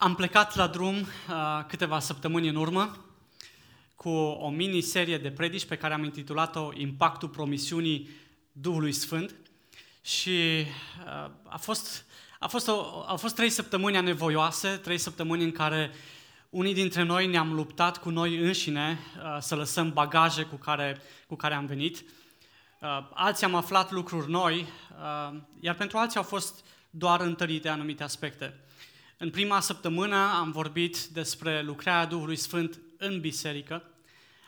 Am plecat la drum uh, câteva săptămâni în urmă cu o mini-serie de predici pe care am intitulat-o Impactul promisiunii Duhului Sfânt și uh, a fost, a fost o, au fost trei săptămâni anevoioase, trei săptămâni în care unii dintre noi ne-am luptat cu noi înșine uh, să lăsăm bagaje cu care, cu care am venit. Uh, alții am aflat lucruri noi, uh, iar pentru alții au fost doar întărite anumite aspecte. În prima săptămână am vorbit despre lucrarea Duhului Sfânt în biserică,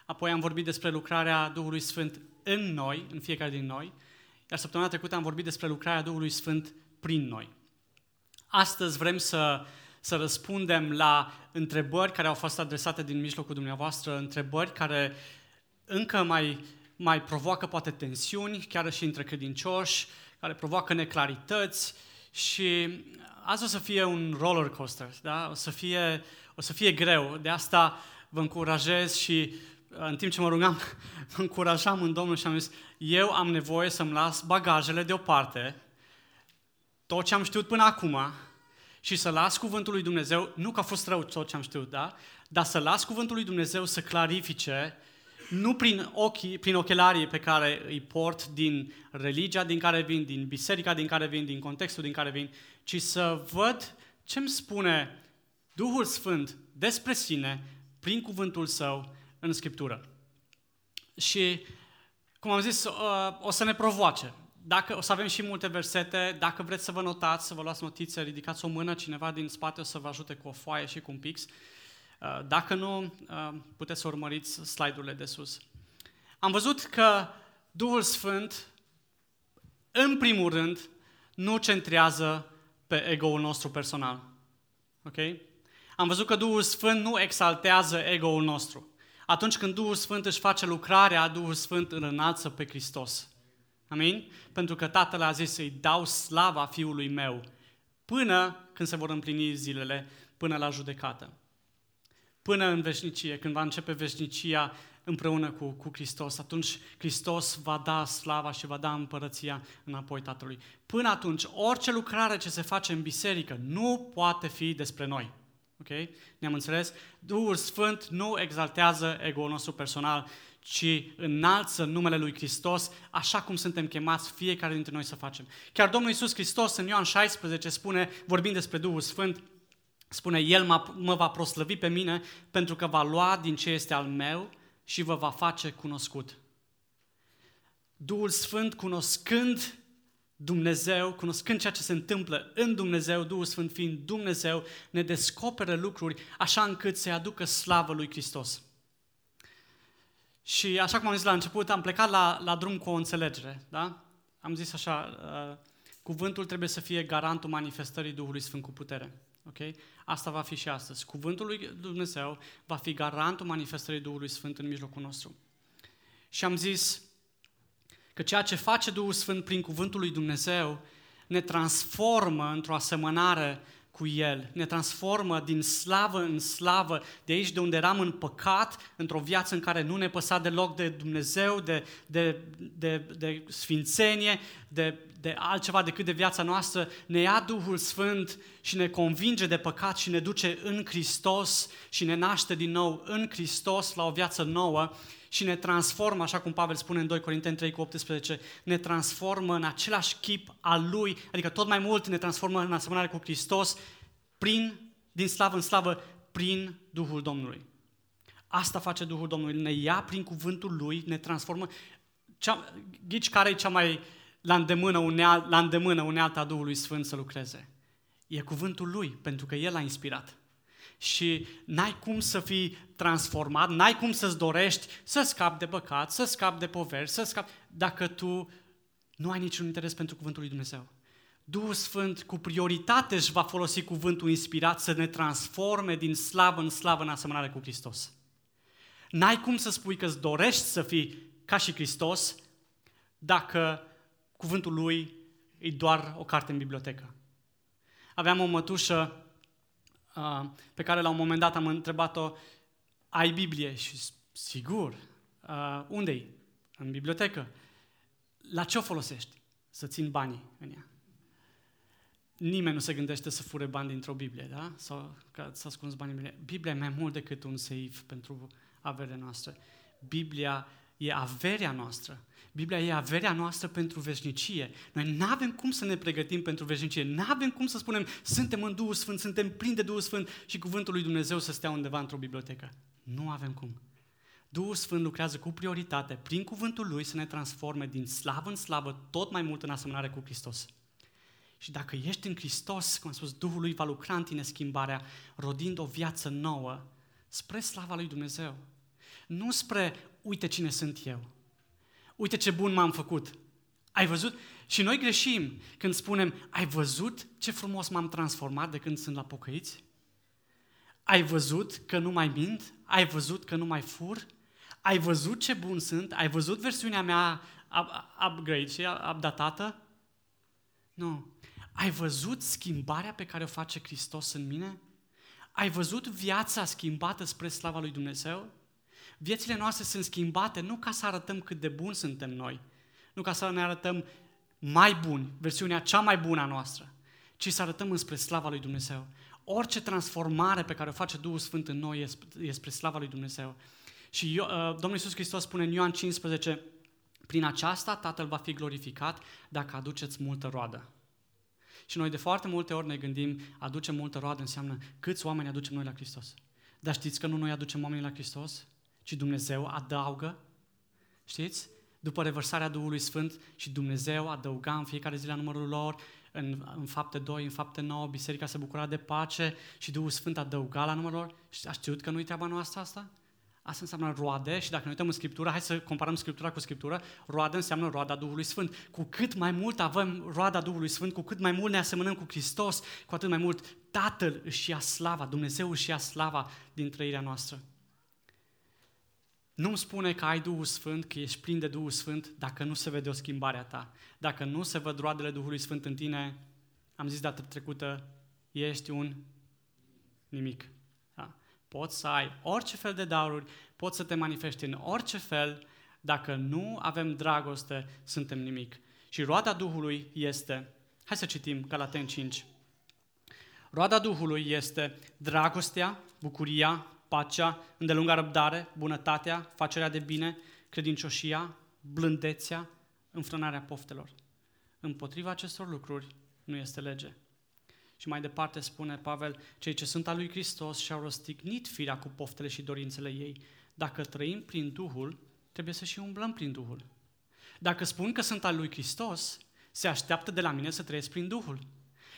apoi am vorbit despre lucrarea Duhului Sfânt în noi, în fiecare din noi, iar săptămâna trecută am vorbit despre lucrarea Duhului Sfânt prin noi. Astăzi vrem să, să răspundem la întrebări care au fost adresate din mijlocul dumneavoastră, întrebări care încă mai, mai provoacă poate tensiuni, chiar și între credincioși, care provoacă neclarități și azi o să fie un roller coaster, da? o, să fie, o să fie greu. De asta vă încurajez și uh, în timp ce mă rugam, mă încurajam în Domnul și am zis, eu am nevoie să-mi las bagajele deoparte, tot ce am știut până acum, și să las cuvântul lui Dumnezeu, nu că a fost rău tot ce am știut, da? Dar să las cuvântul lui Dumnezeu să clarifice nu prin, ochii, prin ochelarii pe care îi port din religia din care vin, din biserica din care vin, din contextul din care vin, ci să văd ce îmi spune Duhul Sfânt despre sine prin cuvântul său în Scriptură. Și, cum am zis, uh, o să ne provoace. Dacă, o să avem și multe versete, dacă vreți să vă notați, să vă luați notițe, ridicați o mână, cineva din spate o să vă ajute cu o foaie și cu un pix. Uh, dacă nu, uh, puteți să urmăriți slide-urile de sus. Am văzut că Duhul Sfânt, în primul rând, nu centrează pe ego-ul nostru personal. Ok? Am văzut că Duhul Sfânt nu exaltează ego-ul nostru. Atunci când Duhul Sfânt își face lucrarea, Duhul Sfânt îl înalță pe Hristos. Amin? Pentru că Tatăl a zis să-i dau slava Fiului meu până când se vor împlini zilele, până la judecată până în veșnicie, când va începe veșnicia împreună cu, cu Hristos, atunci Hristos va da slava și va da împărăția înapoi Tatălui. Până atunci, orice lucrare ce se face în biserică nu poate fi despre noi. Ok? Ne-am înțeles? Duhul Sfânt nu exaltează ego-ul nostru personal, ci înalță numele lui Hristos, așa cum suntem chemați fiecare dintre noi să facem. Chiar Domnul Iisus Hristos în Ioan 16 spune, vorbind despre Duhul Sfânt, Spune, El mă va proslăvi pe mine pentru că va lua din ce este al meu și vă va face cunoscut. Duhul Sfânt, cunoscând Dumnezeu, cunoscând ceea ce se întâmplă în Dumnezeu, Duhul Sfânt fiind Dumnezeu, ne descoperă lucruri așa încât să-i aducă slavă lui Hristos. Și așa cum am zis la început, am plecat la, la drum cu o înțelegere. Da? Am zis așa, uh, cuvântul trebuie să fie garantul manifestării Duhului Sfânt cu putere. Okay? Asta va fi și astăzi. Cuvântul lui Dumnezeu va fi garantul manifestării Duhului Sfânt în mijlocul nostru. Și am zis că ceea ce face Duhul Sfânt prin cuvântul lui Dumnezeu ne transformă într-o asemănare cu El, ne transformă din slavă în slavă, de aici de unde eram în păcat, într-o viață în care nu ne păsa deloc de Dumnezeu, de, de, de, de sfințenie, de, de altceva decât de viața noastră, ne ia Duhul Sfânt și ne convinge de păcat și ne duce în Hristos și ne naște din nou în Hristos la o viață nouă și ne transformă, așa cum Pavel spune în 2 Corinteni 3 cu 18, ne transformă în același chip al Lui, adică tot mai mult ne transformă în asemănare cu Hristos, prin, din slavă în slavă, prin Duhul Domnului. Asta face Duhul Domnului, ne ia prin cuvântul Lui, ne transformă. Cea, ghici care e cea mai la îndemână, uneal, la îndemână unealta Duhului Sfânt să lucreze? E cuvântul Lui, pentru că El a inspirat și n-ai cum să fii transformat, n-ai cum să-ți dorești să scapi de păcat, să scapi de poveri, să scapi, dacă tu nu ai niciun interes pentru cuvântul lui Dumnezeu. Duhul Sfânt cu prioritate își va folosi cuvântul inspirat să ne transforme din slavă în slavă în asemănare cu Hristos. N-ai cum să spui că îți dorești să fii ca și Hristos dacă cuvântul lui e doar o carte în bibliotecă. Aveam o mătușă uh, pe care la un moment dat am întrebat-o, ai Biblie? Și sigur, uh, unde-i? În bibliotecă. La ce o folosești? Să țin banii în ea. nimeni nu se gândește să fure bani dintr-o Biblie, da? Sau că să ascunzi banii Biblie. Biblia e mai mult decât un seif pentru averea noastră. Biblia e averea noastră. Biblia e averea noastră pentru veșnicie. Noi nu avem cum să ne pregătim pentru veșnicie. Nu avem cum să spunem, suntem în Duhul Sfânt, suntem plini de Duhul Sfânt și Cuvântul lui Dumnezeu să stea undeva într-o bibliotecă. Nu avem cum. Duhul Sfânt lucrează cu prioritate, prin Cuvântul Lui, să ne transforme din slavă în slavă, tot mai mult în asemănare cu Hristos. Și dacă ești în Hristos, cum am spus, Duhul lui va lucra în tine schimbarea, rodind o viață nouă spre slava lui Dumnezeu. Nu spre, uite cine sunt eu, uite ce bun m-am făcut. Ai văzut? Și noi greșim când spunem, ai văzut ce frumos m-am transformat de când sunt la pocăiți? Ai văzut că nu mai mint? Ai văzut că nu mai fur? Ai văzut ce bun sunt? Ai văzut versiunea mea upgrade și updatată? Nu. Ai văzut schimbarea pe care o face Hristos în mine? Ai văzut viața schimbată spre slava lui Dumnezeu? Viețile noastre sunt schimbate nu ca să arătăm cât de buni suntem noi, nu ca să ne arătăm mai buni, versiunea cea mai bună a noastră, ci să arătăm înspre slava lui Dumnezeu. Orice transformare pe care o face Duhul Sfânt în noi e spre slava lui Dumnezeu. Și eu, uh, Domnul Iisus Hristos spune în Ioan 15, prin aceasta Tatăl va fi glorificat dacă aduceți multă roadă. Și noi de foarte multe ori ne gândim, aducem multă roadă înseamnă câți oameni aducem noi la Hristos. Dar știți că nu noi aducem oamenii la Hristos, ci Dumnezeu adaugă. Știți? După revărsarea Duhului Sfânt și Dumnezeu adăuga în fiecare zi la numărul lor, în, în fapte 2, în fapte 9, biserica se bucura de pace și Duhul Sfânt adăuga la numărul lor. Și a știut că nu-i treaba noastră asta? Asta înseamnă roade și dacă ne uităm în Scriptură, hai să comparăm Scriptura cu Scriptură, roadă înseamnă roada Duhului Sfânt. Cu cât mai mult avem roada Duhului Sfânt, cu cât mai mult ne asemănăm cu Hristos, cu atât mai mult Tatăl își ia slava, Dumnezeu își ia slava din trăirea noastră. Nu-mi spune că ai Duhul Sfânt, că ești plin de Duhul Sfânt, dacă nu se vede o schimbare a ta. Dacă nu se văd roadele Duhului Sfânt în tine, am zis data trecută, ești un nimic. Poți să ai orice fel de daruri, poți să te manifesti în orice fel, dacă nu avem dragoste, suntem nimic. Și roada Duhului este, hai să citim Galaten 5. Roada Duhului este dragostea, bucuria, pacea, îndelunga răbdare, bunătatea, facerea de bine, credincioșia, blândețea, înfrânarea poftelor. Împotriva acestor lucruri nu este lege. Și mai departe spune Pavel, cei ce sunt al lui Hristos și-au răstignit firea cu poftele și dorințele ei. Dacă trăim prin Duhul, trebuie să și umblăm prin Duhul. Dacă spun că sunt al lui Hristos, se așteaptă de la mine să trăiesc prin Duhul.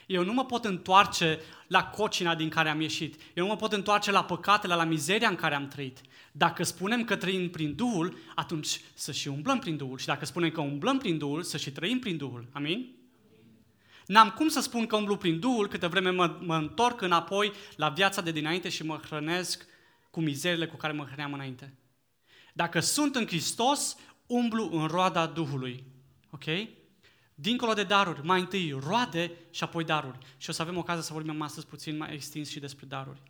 Eu nu mă pot întoarce la cocina din care am ieșit. Eu nu mă pot întoarce la păcatele, la mizeria în care am trăit. Dacă spunem că trăim prin Duhul, atunci să și umblăm prin Duhul. Și dacă spunem că umblăm prin Duhul, să și trăim prin Duhul. Amin? N-am cum să spun că umblu prin Duhul câte vreme mă, mă întorc înapoi la viața de dinainte și mă hrănesc cu mizerile cu care mă hrăneam înainte. Dacă sunt în Hristos, umblu în roada Duhului. Ok? Dincolo de daruri, mai întâi roade și apoi daruri. Și o să avem ocazia să vorbim astăzi puțin mai extins și despre daruri.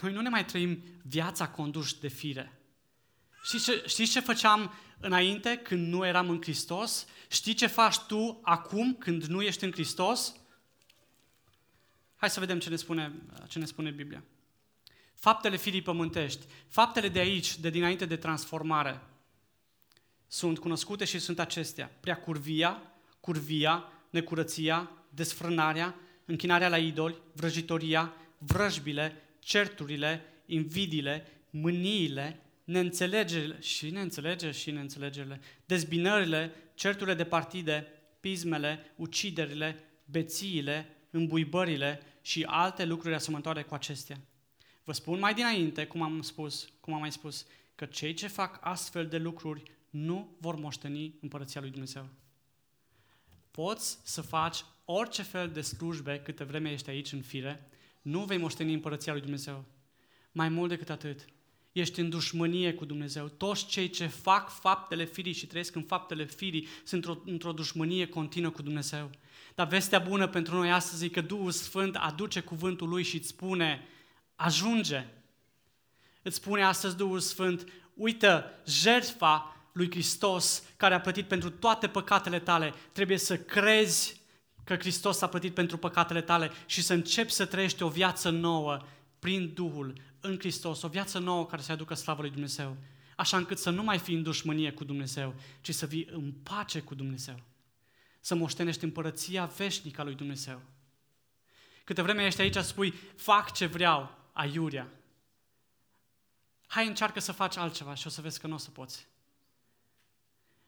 Noi nu ne mai trăim viața conduși de fire. Știți ce, știți ce făceam înainte când nu eram în Hristos? Știi ce faci tu acum când nu ești în Hristos? Hai să vedem ce ne spune, ce ne spune Biblia. Faptele firii pământești, faptele de aici, de dinainte de transformare, sunt cunoscute și sunt acestea. Prea curvia, curvia, necurăția, desfrânarea, închinarea la idoli, vrăjitoria, vrăjbile, certurile, invidiile, mâniile, neînțelegerile și neînțelegeri și neînțelegerile, dezbinările, certurile de partide, pismele, uciderile, bețiile, îmbuibările și alte lucruri asemănătoare cu acestea. Vă spun mai dinainte, cum am spus, cum am mai spus, că cei ce fac astfel de lucruri nu vor moșteni împărăția lui Dumnezeu. Poți să faci orice fel de slujbe câte vreme ești aici în fire, nu vei moșteni împărăția lui Dumnezeu. Mai mult decât atât, ești în dușmănie cu Dumnezeu. Toți cei ce fac faptele firii și trăiesc în faptele firii sunt într-o, într-o dușmănie continuă cu Dumnezeu. Dar vestea bună pentru noi astăzi e că Duhul Sfânt aduce cuvântul Lui și îți spune, ajunge. Îți spune astăzi Duhul Sfânt, uită, jertfa lui Hristos care a plătit pentru toate păcatele tale, trebuie să crezi că Hristos a plătit pentru păcatele tale și să începi să trăiești o viață nouă prin Duhul în Hristos, o viață nouă care să aducă slavă lui Dumnezeu, așa încât să nu mai fii în dușmănie cu Dumnezeu, ci să fii în pace cu Dumnezeu, să moștenești împărăția veșnică a lui Dumnezeu. Câte vreme ești aici, spui, fac ce vreau, aiurea. Hai încearcă să faci altceva și o să vezi că nu o să poți.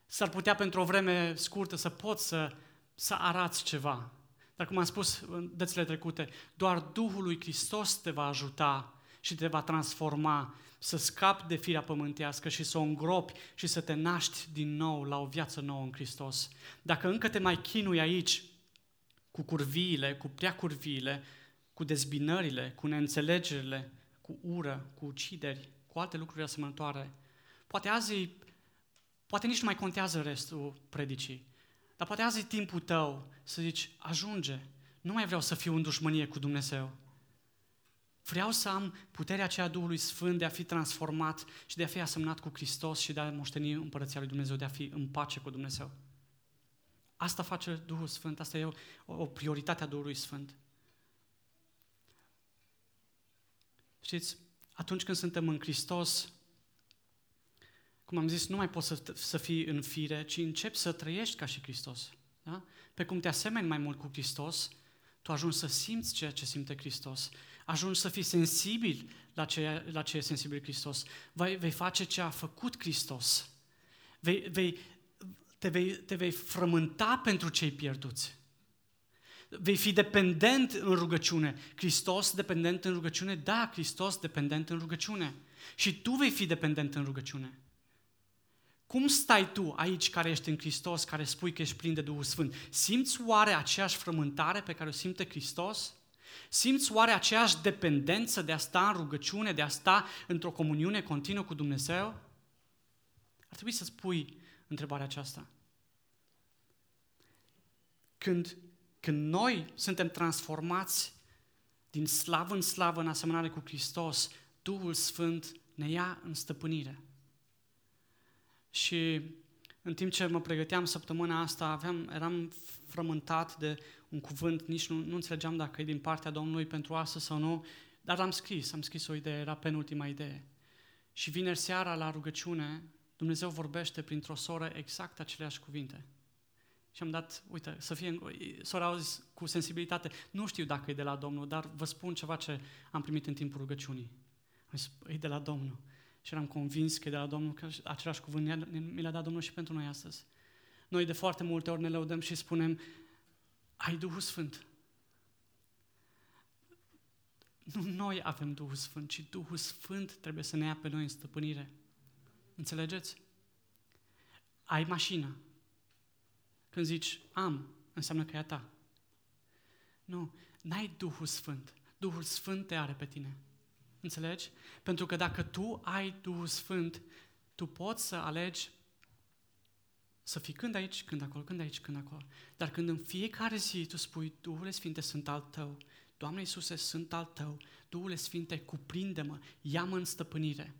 S-ar putea pentru o vreme scurtă să poți să, să arați ceva. Dar cum am spus în dățile trecute, doar Duhul lui Hristos te va ajuta și te va transforma să scapi de firea pământească și să o îngropi și să te naști din nou la o viață nouă în Hristos. Dacă încă te mai chinui aici cu curviile, cu prea curviile, cu dezbinările, cu neînțelegerile, cu ură, cu ucideri, cu alte lucruri asemănătoare, poate azi, poate nici nu mai contează restul predicii, dar poate azi e timpul tău să zici, ajunge, nu mai vreau să fiu în dușmănie cu Dumnezeu. Vreau să am puterea aceea Duhului Sfânt de a fi transformat și de a fi asemnat cu Hristos și de a moșteni împărăția lui Dumnezeu, de a fi în pace cu Dumnezeu. Asta face Duhul Sfânt, asta e o, o prioritate a Duhului Sfânt. Știți, atunci când suntem în Hristos, cum am zis, nu mai poți să, să fii în fire, ci începi să trăiești ca și Hristos. Da? Pe cum te asemeni mai mult cu Hristos, tu ajungi să simți ceea ce simte Hristos, ajungi să fii sensibil la ce, la ce e sensibil Hristos, vei, vei face ce a făcut Hristos, vei, vei, te, vei, te vei frământa pentru cei pierduți. Vei fi dependent în rugăciune. Hristos dependent în rugăciune? Da, Hristos dependent în rugăciune. Și tu vei fi dependent în rugăciune. Cum stai tu aici care ești în Hristos, care spui că ești plin de Duhul Sfânt? Simți oare aceeași frământare pe care o simte Hristos? Simți oare aceeași dependență de a sta în rugăciune, de a sta într-o comuniune continuă cu Dumnezeu? Ar trebui să spui întrebarea aceasta. Când, când noi suntem transformați din slavă în slavă în asemănare cu Hristos, Duhul Sfânt ne ia în stăpânire. Și în timp ce mă pregăteam săptămâna asta, aveam, eram frământat de un cuvânt, nici nu, nu înțelegeam dacă e din partea Domnului pentru astăzi sau nu, dar am scris, am scris o idee, era penultima idee. Și vineri seara la rugăciune, Dumnezeu vorbește printr-o soră exact aceleași cuvinte. Și am dat, uite, să fie, sora au zis cu sensibilitate, nu știu dacă e de la Domnul, dar vă spun ceva ce am primit în timpul rugăciunii. Am zis, e de la Domnul. Și eram convins că e de la Domnul, că același cuvânt mi l-a dat Domnul și pentru noi astăzi. Noi de foarte multe ori ne lăudăm și spunem, ai Duhul Sfânt. Nu noi avem Duhul Sfânt, ci Duhul Sfânt trebuie să ne ia pe noi în stăpânire. Înțelegeți? Ai mașină. Când zici am, înseamnă că e a ta. Nu, n-ai Duhul Sfânt. Duhul Sfânt te are pe tine. Înțelegi? Pentru că dacă tu ai Duhul Sfânt, tu poți să alegi să fii când aici, când acolo, când aici, când acolo. Dar când în fiecare zi tu spui, Duhul Sfinte, sunt al tău, Doamne Iisuse, sunt al tău, Duhul Sfinte, cuprinde-mă, ia-mă în stăpânire.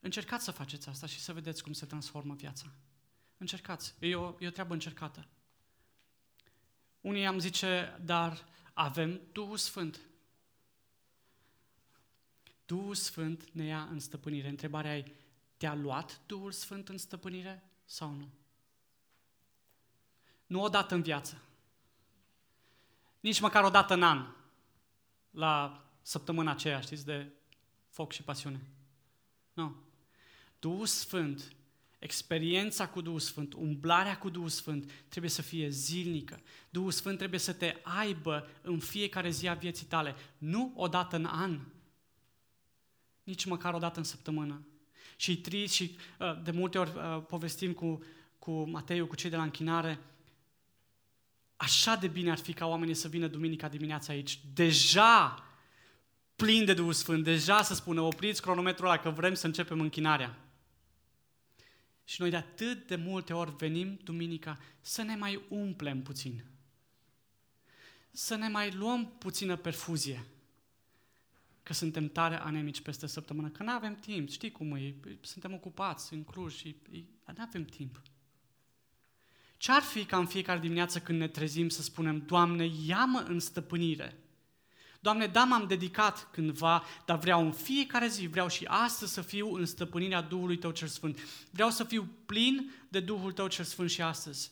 Încercați să faceți asta și să vedeți cum se transformă viața. Încercați. E o, e o treabă încercată. Unii am zice, dar avem Duhul Sfânt. Duhul Sfânt ne ia în stăpânire. Întrebarea e, te-a luat Duhul Sfânt în stăpânire sau nu? Nu o dată în viață. Nici măcar o dată în an. La săptămâna aceea, știți, de foc și pasiune. Nu. Duhul Sfânt, experiența cu Duhul Sfânt, umblarea cu Duhul Sfânt trebuie să fie zilnică. Duhul Sfânt trebuie să te aibă în fiecare zi a vieții tale, nu o dată în an, nici măcar o dată în săptămână. Și trist și uh, de multe ori uh, povestim cu, cu Mateiu, cu cei de la închinare, așa de bine ar fi ca oamenii să vină duminica dimineața aici, deja plin de Duhul Sfânt, deja să spună, opriți cronometrul ăla că vrem să începem închinarea. Și noi de atât de multe ori venim duminica să ne mai umplem puțin. Să ne mai luăm puțină perfuzie că suntem tare anemici peste săptămână, că nu avem timp, știi cum e, suntem ocupați în Cluj și nu avem timp. Ce-ar fi ca în fiecare dimineață când ne trezim să spunem, Doamne, ia-mă în stăpânire. Doamne, da, m-am dedicat cândva, dar vreau în fiecare zi, vreau și astăzi să fiu în stăpânirea Duhului Tău cel Sfânt. Vreau să fiu plin de Duhul Tău cel Sfânt și astăzi.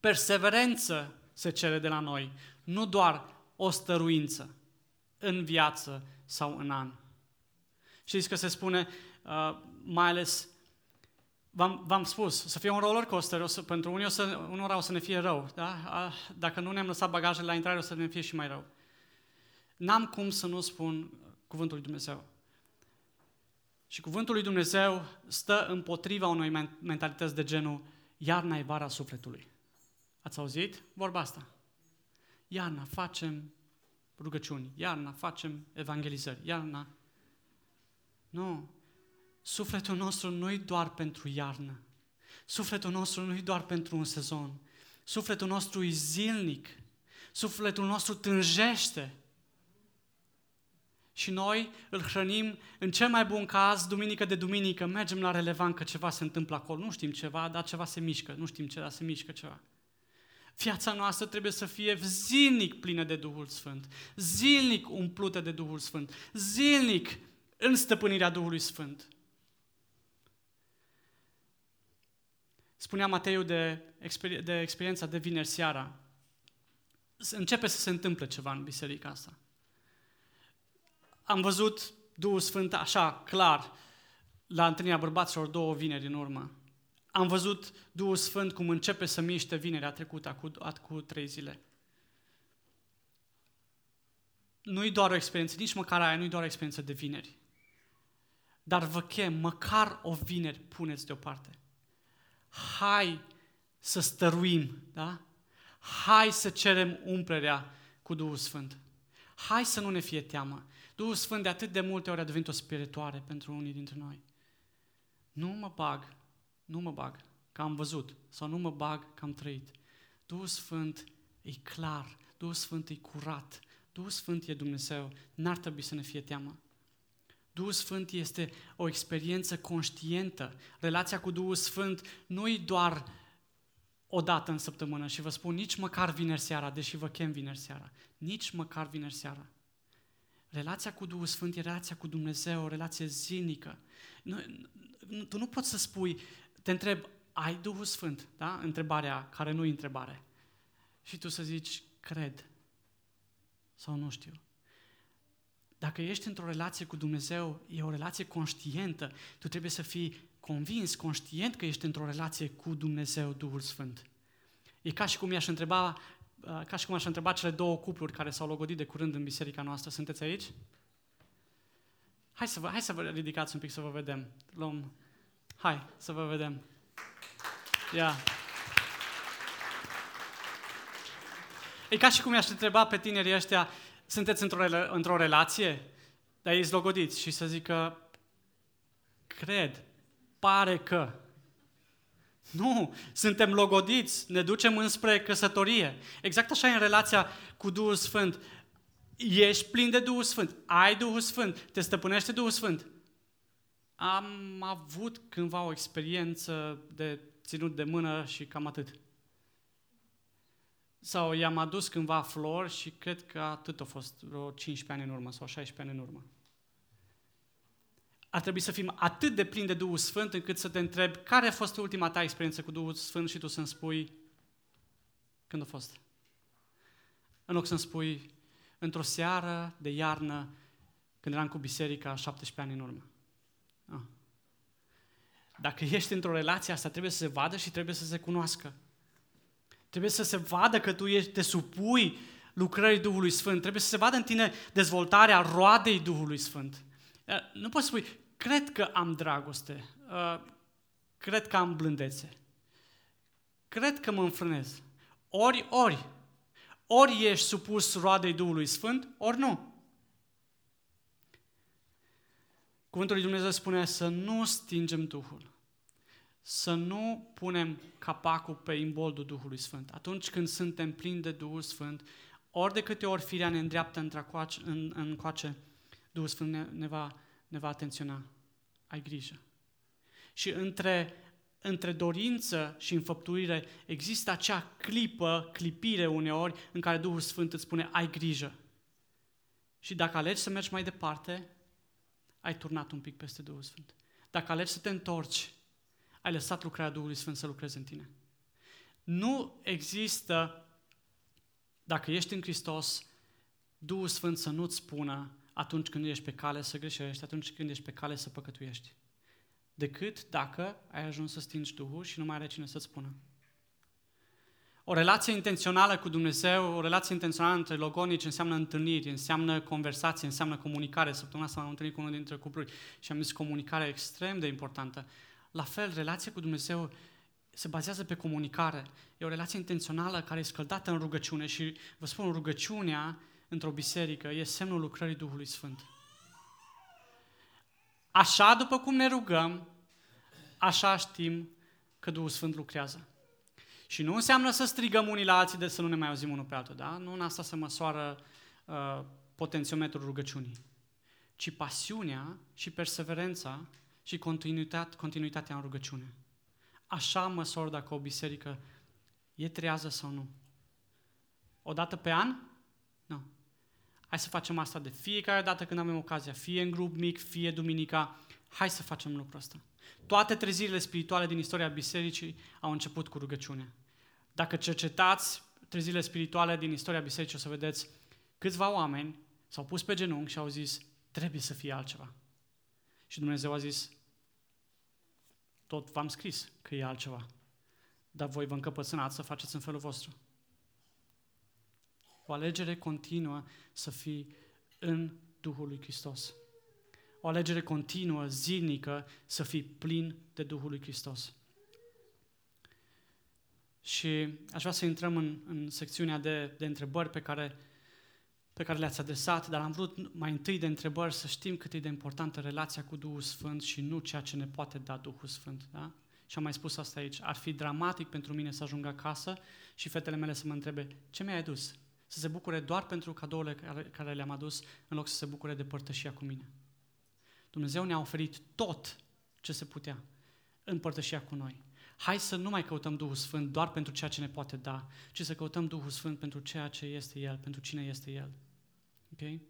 Perseverență se cere de la noi, nu doar o stăruință în viață sau în an. Știți că se spune, uh, mai ales, v-am, v-am spus, să fie un roller coaster, o să, pentru unii o să, unora o să ne fie rău. Da? Uh, dacă nu ne-am lăsat bagajele la intrare, o să ne fie și mai rău. N-am cum să nu spun cuvântul lui Dumnezeu. Și cuvântul lui Dumnezeu stă împotriva unei mentalități de genul iarna e vara sufletului. Ați auzit vorba asta? Iarna facem rugăciuni, iarna facem evangelizări, iarna... Nu. Sufletul nostru nu-i doar pentru iarnă. Sufletul nostru nu-i doar pentru un sezon. Sufletul nostru e zilnic. Sufletul nostru tânjește. Și noi îl hrănim, în cel mai bun caz, duminică de duminică, mergem la relevant că ceva se întâmplă acolo. Nu știm ceva, dar ceva se mișcă. Nu știm ce, dar se mișcă ceva. Viața noastră trebuie să fie zilnic plină de Duhul Sfânt, zilnic umplută de Duhul Sfânt, zilnic în stăpânirea Duhului Sfânt. Spunea Mateiu de, exper- de experiența de vineri seara. Începe să se întâmple ceva în biserica asta. Am văzut Duhul Sfânt așa, clar, la întâlnirea bărbaților două vineri în urmă. Am văzut Duhul Sfânt cum începe să miște vinerea trecută, cu, cu trei zile. Nu-i doar o experiență, nici măcar aia nu-i doar o experiență de vineri. Dar vă chem, măcar o vineri puneți deoparte. Hai să stăruim, da? Hai să cerem umplerea cu Duhul Sfânt. Hai să nu ne fie teamă. Duhul Sfânt de atât de multe ori a devenit o spiritoare pentru unii dintre noi. Nu mă bag nu mă bag, că am văzut, sau nu mă bag, că am trăit. Duhul Sfânt e clar, Duhul Sfânt e curat, Duhul Sfânt e Dumnezeu, n-ar trebui să ne fie teamă. Duhul Sfânt este o experiență conștientă. Relația cu Duhul Sfânt nu e doar o dată în săptămână și vă spun nici măcar vineri seara, deși vă chem vineri seara, nici măcar vineri seara. Relația cu Duhul Sfânt e relația cu Dumnezeu, o relație zilnică. Nu, tu nu poți să spui, te întreb, ai Duhul Sfânt? Da? Întrebarea care nu e întrebare. Și tu să zici, cred. Sau nu știu. Dacă ești într-o relație cu Dumnezeu, e o relație conștientă. Tu trebuie să fii convins, conștient că ești într-o relație cu Dumnezeu, Duhul Sfânt. E ca și cum i-aș întreba, uh, ca și cum aș întreba cele două cupluri care s-au logodit de curând în biserica noastră. Sunteți aici? Hai să vă, hai să vă ridicați un pic să vă vedem. Luăm Hai să vă vedem. Ia. E ca și cum i-aș întreba pe tinerii ăștia, sunteți într-o, într-o relație? Dar ei logodiți și să zică, cred, pare că. Nu, suntem logodiți, ne ducem înspre căsătorie. Exact așa e în relația cu Duhul Sfânt. Ești plin de Duhul Sfânt, ai Duhul Sfânt, te stăpânește Duhul Sfânt. Am avut cândva o experiență de ținut de mână și cam atât. Sau i-am adus cândva flori și cred că atât a fost, vreo 15 ani în urmă sau 16 ani în urmă. Ar trebui să fim atât de plini de Duhul Sfânt încât să te întreb care a fost ultima ta experiență cu Duhul Sfânt și tu să-mi spui când a fost. În loc să-mi spui într-o seară de iarnă când eram cu biserica 17 ani în urmă. Ah. Dacă ești într-o relație, asta trebuie să se vadă și trebuie să se cunoască. Trebuie să se vadă că tu ești, te supui lucrării Duhului Sfânt. Trebuie să se vadă în tine dezvoltarea roadei Duhului Sfânt. Eh, nu poți spui, cred că am dragoste, eh, cred că am blândețe, cred că mă înfrânez. Ori, ori. Ori ești supus roadei Duhului Sfânt, ori nu. Cuvântul lui Dumnezeu spune să nu stingem Duhul. Să nu punem capacul pe imboldul Duhului Sfânt. Atunci când suntem plini de Duhul Sfânt, ori de câte ori firea ne îndreaptă în, în coace, Duhul Sfânt ne, ne, va, ne va atenționa. Ai grijă. Și între între dorință și înfăptuire există acea clipă, clipire uneori, în care Duhul Sfânt îți spune, ai grijă. Și dacă alegi să mergi mai departe, ai turnat un pic peste Duhul Sfânt. Dacă alegi să te întorci, ai lăsat lucrarea Duhului Sfânt să lucreze în tine. Nu există, dacă ești în Hristos, Duhul Sfânt să nu-ți spună atunci când ești pe cale să greșești, atunci când ești pe cale să păcătuiești. Decât dacă ai ajuns să stingi Duhul și nu mai are cine să-ți spună. O relație intențională cu Dumnezeu, o relație intențională între logonici înseamnă întâlniri, înseamnă conversație, înseamnă comunicare. Săptămâna asta m-am întâlnit cu unul dintre cupluri și am zis comunicare extrem de importantă. La fel, relația cu Dumnezeu se bazează pe comunicare. E o relație intențională care e scăldată în rugăciune și vă spun, rugăciunea într-o biserică e semnul lucrării Duhului Sfânt. Așa după cum ne rugăm, așa știm că Duhul Sfânt lucrează. Și nu înseamnă să strigăm unii la alții de să nu ne mai auzim unul pe altul, da? Nu în asta se măsoară uh, potențiometrul rugăciunii, ci pasiunea și perseverența și continuitate, continuitatea în rugăciune. Așa măsor dacă o biserică e trează sau nu. O dată pe an? Nu. Hai să facem asta de fiecare dată când avem ocazia, fie în grup mic, fie duminica. Hai să facem lucrul ăsta. Toate trezirile spirituale din istoria bisericii au început cu rugăciune. Dacă cercetați trezirile spirituale din istoria bisericii, o să vedeți câțiva oameni s-au pus pe genunchi și au zis, trebuie să fie altceva. Și Dumnezeu a zis, tot v-am scris că e altceva, dar voi vă încăpățânați să faceți în felul vostru. O alegere continuă să fii în Duhul lui Hristos. O alegere continuă, zilnică, să fii plin de Duhul lui Hristos. Și aș vrea să intrăm în, în secțiunea de, de întrebări pe care, pe care le-ați adresat, dar am vrut mai întâi de întrebări să știm cât e de importantă relația cu Duhul Sfânt și nu ceea ce ne poate da Duhul Sfânt. Da? Și am mai spus asta aici. Ar fi dramatic pentru mine să ajung acasă și fetele mele să mă întrebe ce mi-ai adus? Să se bucure doar pentru cadourile care, care le-am adus, în loc să se bucure de părtășia cu mine. Dumnezeu ne-a oferit tot ce se putea în părtășia cu noi. Hai să nu mai căutăm Duhul Sfânt doar pentru ceea ce ne poate da, ci să căutăm Duhul Sfânt pentru ceea ce este El, pentru cine este El. Ok?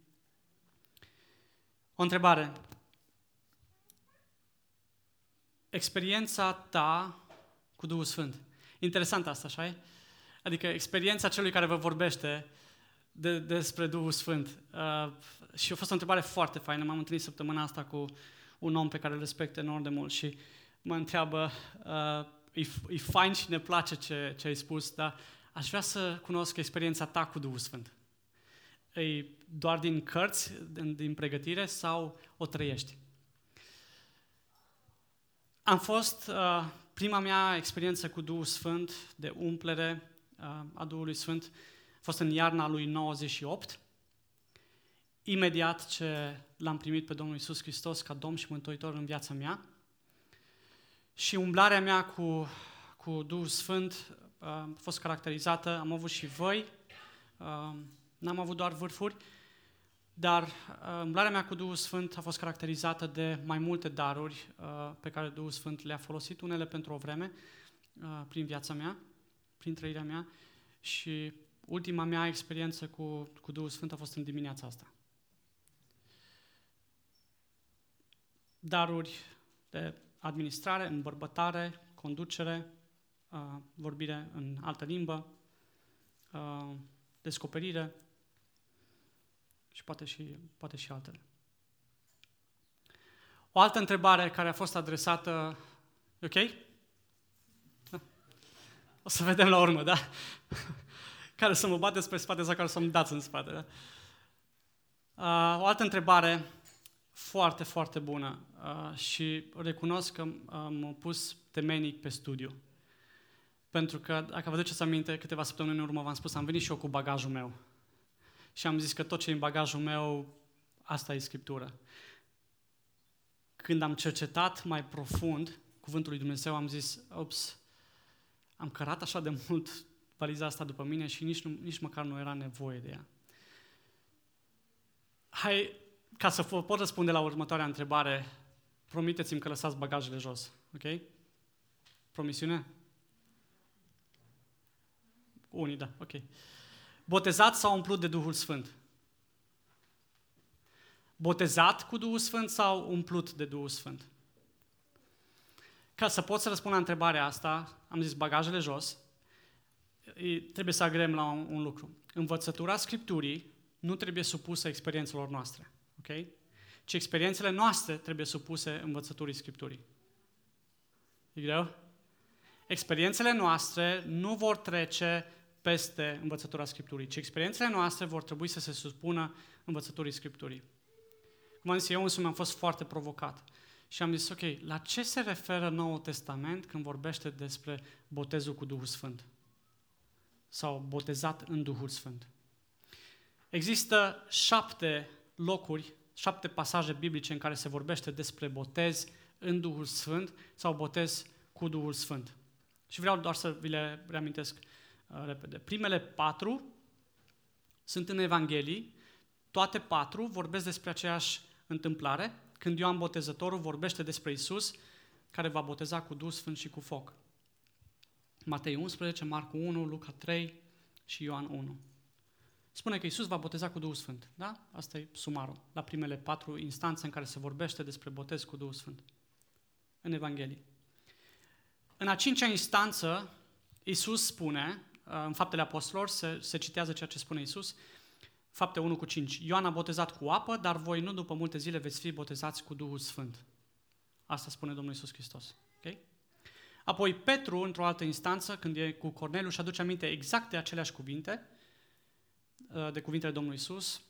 O întrebare. Experiența ta cu Duhul Sfânt. Interesant asta, așa -i? Adică experiența celui care vă vorbește de, despre Duhul Sfânt. Uh, și a fost o întrebare foarte faină. M-am întâlnit săptămâna asta cu un om pe care îl respect enorm de mult și mă întreabă, uh, e, e fain și ne place ce, ce ai spus, dar aș vrea să cunosc experiența ta cu Duhul Sfânt. E doar din cărți, din, din pregătire sau o trăiești? Am fost uh, prima mea experiență cu Duhul Sfânt de umplere uh, a Duhului Sfânt a fost în iarna lui 98. Imediat ce l-am primit pe Domnul Isus Hristos ca Domn și Mântuitor în viața mea, și umblarea mea cu, cu Duhul Sfânt uh, a fost caracterizată, am avut și voi, uh, n-am avut doar vârfuri, dar uh, umblarea mea cu Duhul Sfânt a fost caracterizată de mai multe daruri pe care Duhul Sfânt le-a folosit, unele pentru o vreme, prin viața mea, prin trăirea mea și ultima mea experiență cu, cu Duhul Sfânt a fost în dimineața asta. Daruri de administrare, îmbărbătare, conducere, uh, vorbire în altă limbă, uh, descoperire și poate și, poate și altele. O altă întrebare care a fost adresată, ok? O să vedem la urmă, da? care să mă bate spre spate sau care să mă dați în spate, da? Uh, o altă întrebare foarte, foarte bună uh, și recunosc că uh, m-am pus temenic pe studiu. Pentru că, dacă vă duceți aminte, câteva săptămâni în urmă v-am spus, am venit și eu cu bagajul meu. Și am zis că tot ce e în bagajul meu, asta e Scriptură. Când am cercetat mai profund Cuvântul lui Dumnezeu, am zis, ops, am cărat așa de mult valiza asta după mine și nici, nu, nici măcar nu era nevoie de ea. Hai, ca să pot răspunde la următoarea întrebare, promiteți-mi că lăsați bagajele jos, ok? Promisiune? Unii, da, ok. Botezat sau umplut de Duhul Sfânt? Botezat cu Duhul Sfânt sau umplut de Duhul Sfânt? Ca să pot să răspund la întrebarea asta, am zis bagajele jos, trebuie să agrem la un, un lucru. Învățătura Scripturii nu trebuie supusă experiențelor noastre, ok? Ci experiențele noastre trebuie supuse învățăturii Scripturii. E greu? Experiențele noastre nu vor trece peste învățătura Scripturii, ci experiențele noastre vor trebui să se supună învățăturii Scripturii. Cum am zis, eu însumi am fost foarte provocat. Și am zis, ok, la ce se referă Noul Testament când vorbește despre botezul cu Duhul Sfânt? Sau botezat în Duhul Sfânt? Există șapte locuri, șapte pasaje biblice în care se vorbește despre botez în Duhul Sfânt sau botez cu Duhul Sfânt. Și vreau doar să vi le reamintesc uh, repede. Primele patru sunt în Evanghelii, toate patru vorbesc despre aceeași întâmplare, când Ioan Botezătorul vorbește despre Isus, care va boteza cu Duh Sfânt și cu foc. Matei 11, Marcu 1, Luca 3 și Ioan 1. Spune că Isus va boteza cu Duhul Sfânt. Da? Asta e sumarul. La primele patru instanțe în care se vorbește despre botez cu Duhul Sfânt. În Evanghelie. În a cincea instanță, Isus spune, în Faptele Apostolilor, se, se citează ceea ce spune Isus, Fapte 1 cu 5. Ioan a botezat cu apă, dar voi nu după multe zile veți fi botezați cu Duhul Sfânt. Asta spune Domnul Isus Hristos. Okay? Apoi Petru, într-o altă instanță, când e cu Corneliu, și aduce aminte exact de aceleași cuvinte, uh, de cuvintele Domnului Isus,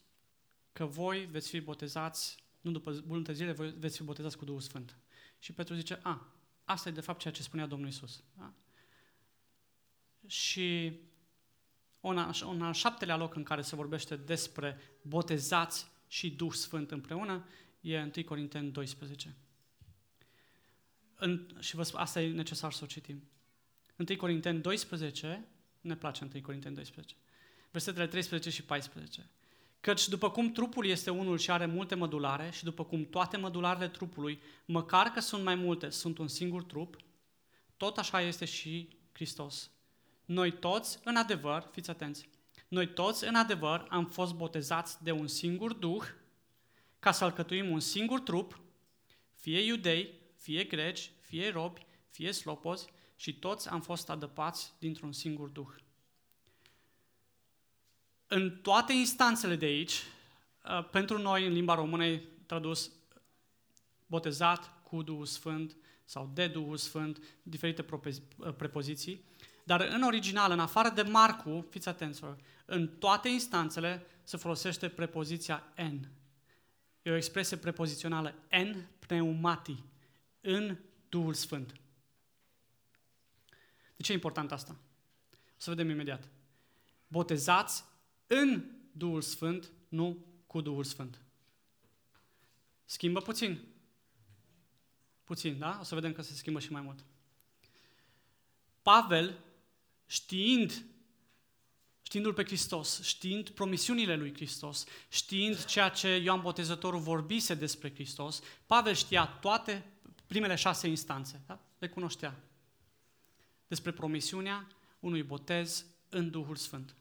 că voi veți fi botezați, nu după multe zile, voi veți fi botezați cu Duhul Sfânt. Și Petru zice, a, asta e de fapt ceea ce spunea Domnul Isus. Da? Și un, un al șaptelea loc în care se vorbește despre botezați și Duh Sfânt împreună e 1 Corinteni 12. În, și vă spun, asta e necesar să o citim. 1 Corinteni 12, ne place 1 Corinteni 12, versetele 13 și 14. Căci după cum trupul este unul și are multe mădulare și după cum toate mădularele trupului, măcar că sunt mai multe, sunt un singur trup, tot așa este și Hristos. Noi toți, în adevăr, fiți atenți, noi toți, în adevăr, am fost botezați de un singur Duh ca să alcătuim un singur trup, fie iudei, fie greci, fie robi, fie slopozi, și toți am fost adăpați dintr-un singur Duh. În toate instanțele de aici, uh, pentru noi, în limba română, e tradus botezat cu Duhul Sfânt sau de Duhul Sfânt, diferite uh, prepoziții. Dar în original, în afară de Marcu, fiți atenți, în toate instanțele se folosește prepoziția N. E o expresie prepozițională, N pneumati, în Duhul Sfânt. De ce e important asta? O să vedem imediat. Botezați în Duhul Sfânt, nu cu Duhul Sfânt. Schimbă puțin. Puțin, da? O să vedem că se schimbă și mai mult. Pavel știind știindu-L pe Hristos, știind promisiunile lui Hristos, știind ceea ce Ioan Botezătorul vorbise despre Hristos, Pavel știa toate primele șase instanțe, da? le cunoștea. Despre promisiunea unui botez în Duhul Sfânt.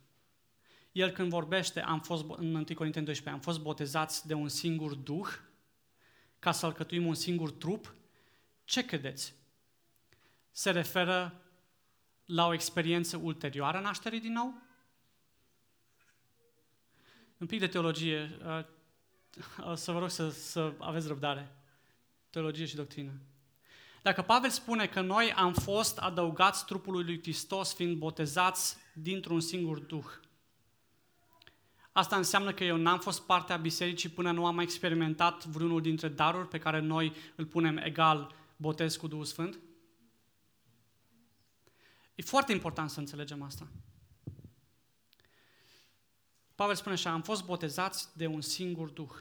El când vorbește, am fost, în 1 Corinteni 12, am fost botezați de un singur Duh, ca să alcătuim un singur trup, ce credeți? Se referă la o experiență ulterioară a nașterii din nou? Un pic de teologie. Uh, să vă rog să, să aveți răbdare. Teologie și doctrină. Dacă Pavel spune că noi am fost adăugați trupului lui Hristos fiind botezați dintr-un singur Duh, asta înseamnă că eu n-am fost parte a bisericii până nu am experimentat vreunul dintre daruri pe care noi îl punem egal botez cu Duhul Sfânt? E foarte important să înțelegem asta. Pavel spune așa, am fost botezați de un singur Duh.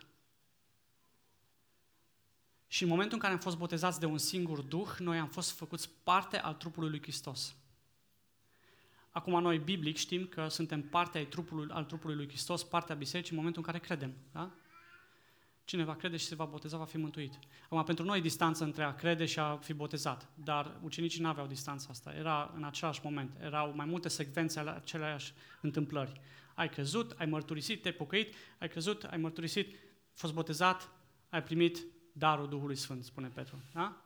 Și în momentul în care am fost botezați de un singur Duh, noi am fost făcuți parte al trupului lui Hristos. Acum noi, biblic, știm că suntem parte ai trupului, al trupului lui Hristos, partea bisericii, în momentul în care credem. Da? Cine va crede și se va boteza va fi mântuit. Acum, pentru noi distanță între a crede și a fi botezat, dar ucenicii nu aveau distanța asta. Era în același moment. Erau mai multe secvențe ale aceleași întâmplări. Ai crezut, ai mărturisit, te-ai pocăit, ai crezut, ai mărturisit, fost botezat, ai primit darul Duhului Sfânt, spune Petru. Da?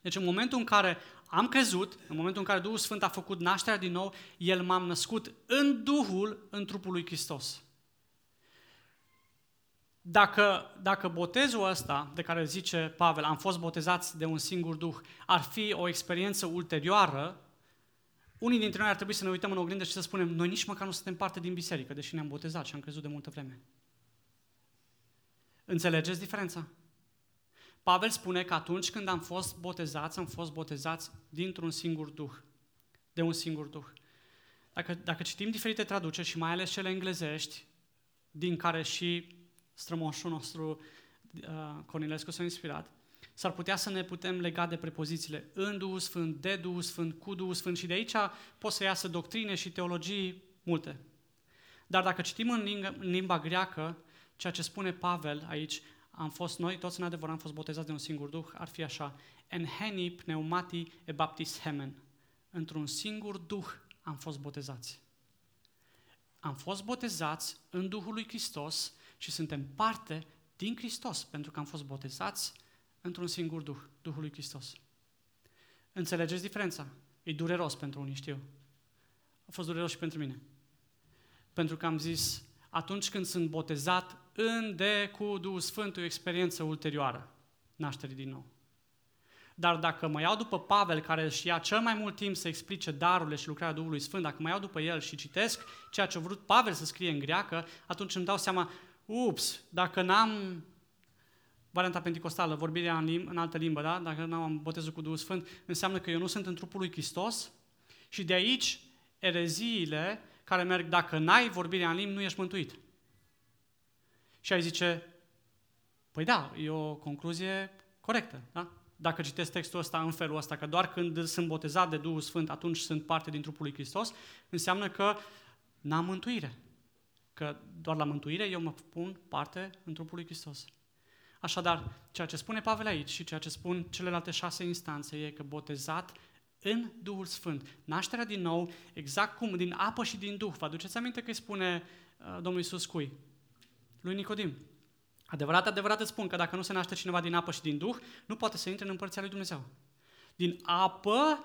Deci în momentul în care am crezut, în momentul în care Duhul Sfânt a făcut nașterea din nou, El m-am născut în Duhul, în trupul lui Hristos. Dacă, dacă botezul ăsta, de care zice Pavel, am fost botezați de un singur Duh, ar fi o experiență ulterioară, unii dintre noi ar trebui să ne uităm în oglindă și să spunem, noi nici măcar nu suntem parte din biserică, deși ne-am botezat și am crezut de multă vreme. Înțelegeți diferența? Pavel spune că atunci când am fost botezați, am fost botezați dintr-un singur Duh, de un singur Duh. Dacă, dacă citim diferite traduceri și mai ales cele englezești, din care și strămoșul nostru uh, Cornilescu s-a inspirat, s-ar putea să ne putem lega de prepozițiile în Duhul Sfânt, de Duhul Sfânt, cu Duhul Sfânt și de aici pot să iasă doctrine și teologii multe. Dar dacă citim în limba, în limba greacă, ceea ce spune Pavel aici, am fost noi, toți în adevăr am fost botezați de un singur Duh, ar fi așa, en heni pneumati e baptis hemen. Într-un singur Duh am fost botezați. Am fost botezați în Duhul lui Hristos și suntem parte din Hristos, pentru că am fost botezați într-un singur Duh, Duhul lui Hristos. Înțelegeți diferența? E dureros pentru unii, știu. A fost dureros și pentru mine. Pentru că am zis, atunci când sunt botezat în de cu Duhul Sfânt, o experiență ulterioară, nașterii din nou. Dar dacă mă iau după Pavel, care își ia cel mai mult timp să explice darurile și lucrarea Duhului Sfânt, dacă mă iau după el și citesc ceea ce a vrut Pavel să scrie în greacă, atunci îmi dau seama, ups, dacă n-am varianta pentecostală, vorbirea în, lim- în altă limbă, da? dacă nu am botezul cu Duhul Sfânt, înseamnă că eu nu sunt în trupul lui Hristos și de aici ereziile care merg, dacă n-ai vorbirea în limbi, nu ești mântuit. Și ai zice, păi da, e o concluzie corectă, da? Dacă citesc textul ăsta în felul ăsta, că doar când sunt botezat de Duhul Sfânt, atunci sunt parte din trupul lui Hristos, înseamnă că n-am mântuire. Că doar la mântuire eu mă pun parte în trupul lui Hristos. Așadar, ceea ce spune Pavel aici și ceea ce spun celelalte șase instanțe e că botezat în Duhul Sfânt. Nașterea din nou, exact cum din apă și din Duh. Vă aduceți aminte că îi spune uh, Domnul Iisus cui? Lui Nicodim. Adevărat, adevărat îți spun că dacă nu se naște cineva din apă și din Duh, nu poate să intre în împărția lui Dumnezeu. Din apă,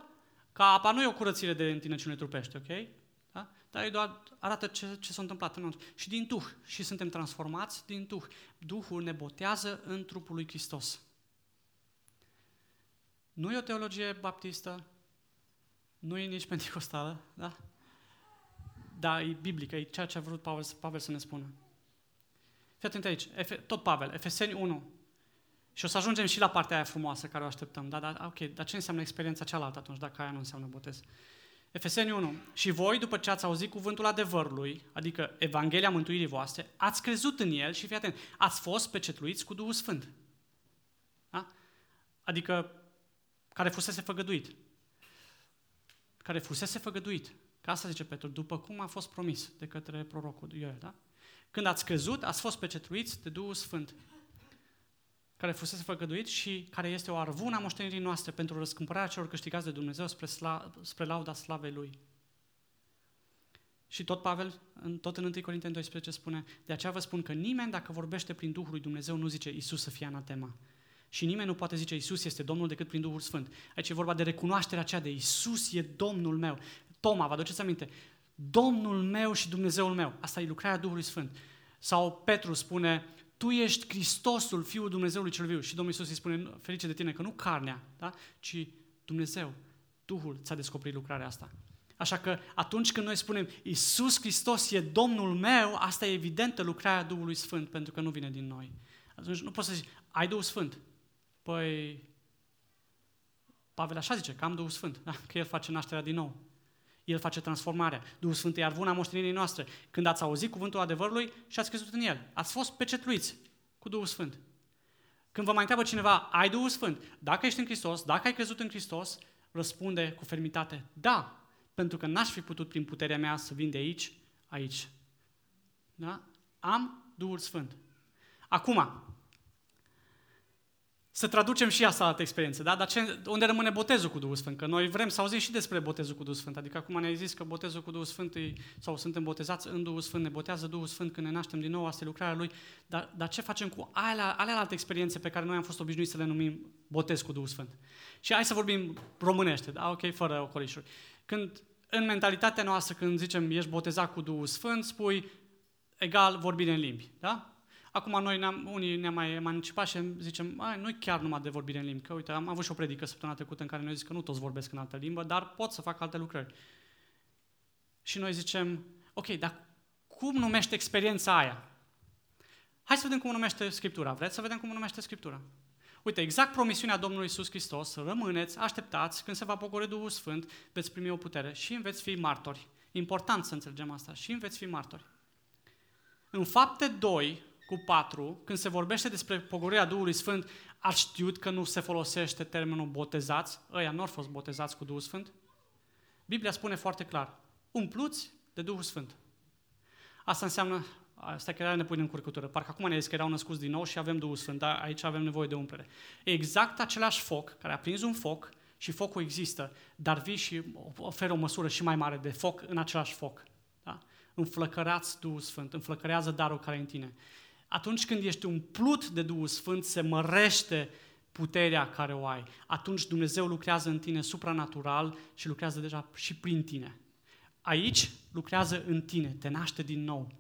ca apa nu e o curățire de întinăciune trupește, ok? Da? Dar el doar arată ce, ce s-a întâmplat în Și din Duh. Și suntem transformați din Duh. Duhul ne botează în trupul lui Hristos. Nu e o teologie baptistă, nu e nici pentecostală, da? Dar e biblică, e ceea ce a vrut Pavel, Pavel să ne spună. Fii atent aici, Efe, tot Pavel, Efeseni 1. Și o să ajungem și la partea aia frumoasă care o așteptăm. Da, da, ok, dar ce înseamnă experiența cealaltă atunci, dacă aia nu înseamnă botez? Efeseni 1. Și voi, după ce ați auzit cuvântul adevărului, adică Evanghelia mântuirii voastre, ați crezut în el și, fii atent, ați fost pecetluiți cu Duhul Sfânt. Da? Adică, care fusese făgăduit. Care fusese făgăduit. Ca asta zice Petru, după cum a fost promis de către prorocul Ioel, da? Când ați crezut, ați fost pecetluiți de Duhul Sfânt, care fusese făgăduit și care este o arvună a moștenirii noastre pentru răscumpărarea celor câștigați de Dumnezeu spre, sla, spre lauda slavei Lui. Și tot Pavel, tot în 1 Corinteni 12 spune, de aceea vă spun că nimeni dacă vorbește prin Duhul lui Dumnezeu nu zice Isus să fie anatema. Și nimeni nu poate zice Isus este Domnul decât prin Duhul Sfânt. Aici e vorba de recunoașterea aceea de Isus e Domnul meu. Toma, vă aduceți aminte? Domnul meu și Dumnezeul meu. Asta e lucrarea Duhului Sfânt. Sau Petru spune, tu ești Hristosul, Fiul Dumnezeului cel viu. Și Domnul Iisus îi spune, ferice de tine, că nu carnea, da? ci Dumnezeu, Duhul ți-a descoperit lucrarea asta. Așa că atunci când noi spunem Iisus Hristos e Domnul meu, asta e evidentă lucrarea Duhului Sfânt, pentru că nu vine din noi. Atunci nu poți să zici, ai Duhul Sfânt. Păi, Pavel așa zice, că am Duhul Sfânt, da? că El face nașterea din nou. El face transformarea. Duhul Sfânt e arvuna moștenirii noastre. Când ați auzit cuvântul adevărului și ați crezut în el, ați fost pecetluiți cu Duhul Sfânt. Când vă mai întreabă cineva, ai Duhul Sfânt? Dacă ești în Hristos, dacă ai crezut în Hristos, răspunde cu fermitate, da, pentru că n-aș fi putut prin puterea mea să vin de aici, aici. Da? Am Duhul Sfânt. Acum, să traducem și asta la altă experiență, da? Dar ce, unde rămâne botezul cu Duhul Sfânt? Că noi vrem să auzim și despre botezul cu Duhul Sfânt. Adică acum ne-ai zis că botezul cu Duhul Sfânt e, sau suntem botezați în Duhul Sfânt, ne botează Duhul Sfânt când ne naștem din nou, asta e lucrarea Lui. Dar, dar ce facem cu alea, alea alte experiențe pe care noi am fost obișnuiți să le numim botez cu Duhul Sfânt? Și hai să vorbim românește, da? Ok, fără ocolișuri. Când în mentalitatea noastră, când zicem ești botezat cu Duhul Sfânt, spui egal vorbire în limbi, da? Acum noi, ne-am, unii ne-am mai emancipat și zicem, nu chiar numai de vorbire în limbi, că uite, am avut și o predică săptămâna trecută în care noi zis că nu toți vorbesc în altă limbă, dar pot să fac alte lucrări. Și noi zicem, ok, dar cum numește experiența aia? Hai să vedem cum numește Scriptura. Vreți să vedem cum numește Scriptura? Uite, exact promisiunea Domnului Iisus Hristos, rămâneți, așteptați, când se va pogori Duhul Sfânt, veți primi o putere și veți fi martori. Important să înțelegem asta. Și veți fi martori. În fapte 2, cu 4, când se vorbește despre pogorirea Duhului Sfânt, ați știut că nu se folosește termenul botezați? Ăia nu au fost botezați cu Duhul Sfânt? Biblia spune foarte clar, umpluți de Duhul Sfânt. Asta înseamnă, asta chiar ne pune în curcătură. Parcă acum ne zis că erau născuți din nou și avem Duhul Sfânt, dar aici avem nevoie de umplere. Exact același foc, care a prins un foc și focul există, dar vii și oferă o măsură și mai mare de foc în același foc. Da? Înflăcărați Duhul Sfânt, înflăcărează darul care e în tine atunci când ești umplut de Duhul Sfânt, se mărește puterea care o ai. Atunci Dumnezeu lucrează în tine supranatural și lucrează deja și prin tine. Aici lucrează în tine, te naște din nou.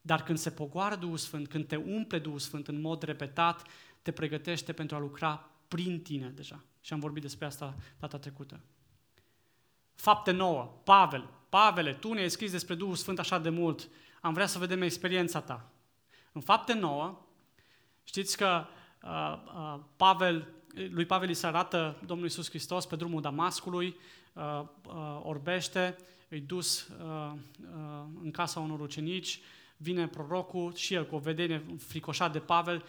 Dar când se pogoară Duhul Sfânt, când te umple Duhul Sfânt în mod repetat, te pregătește pentru a lucra prin tine deja. Și am vorbit despre asta data trecută. Fapte nouă. Pavel. Pavele, tu ne-ai scris despre Duhul Sfânt așa de mult. Am vrea să vedem experiența ta. În fapte 9, știți că uh, uh, Pavel, lui Pavel îi se arată Domnul Iisus Hristos pe drumul Damascului, uh, uh, orbește, îi dus uh, uh, în casa unor ucenici, vine prorocul și el cu o vedenie fricoșat de Pavel,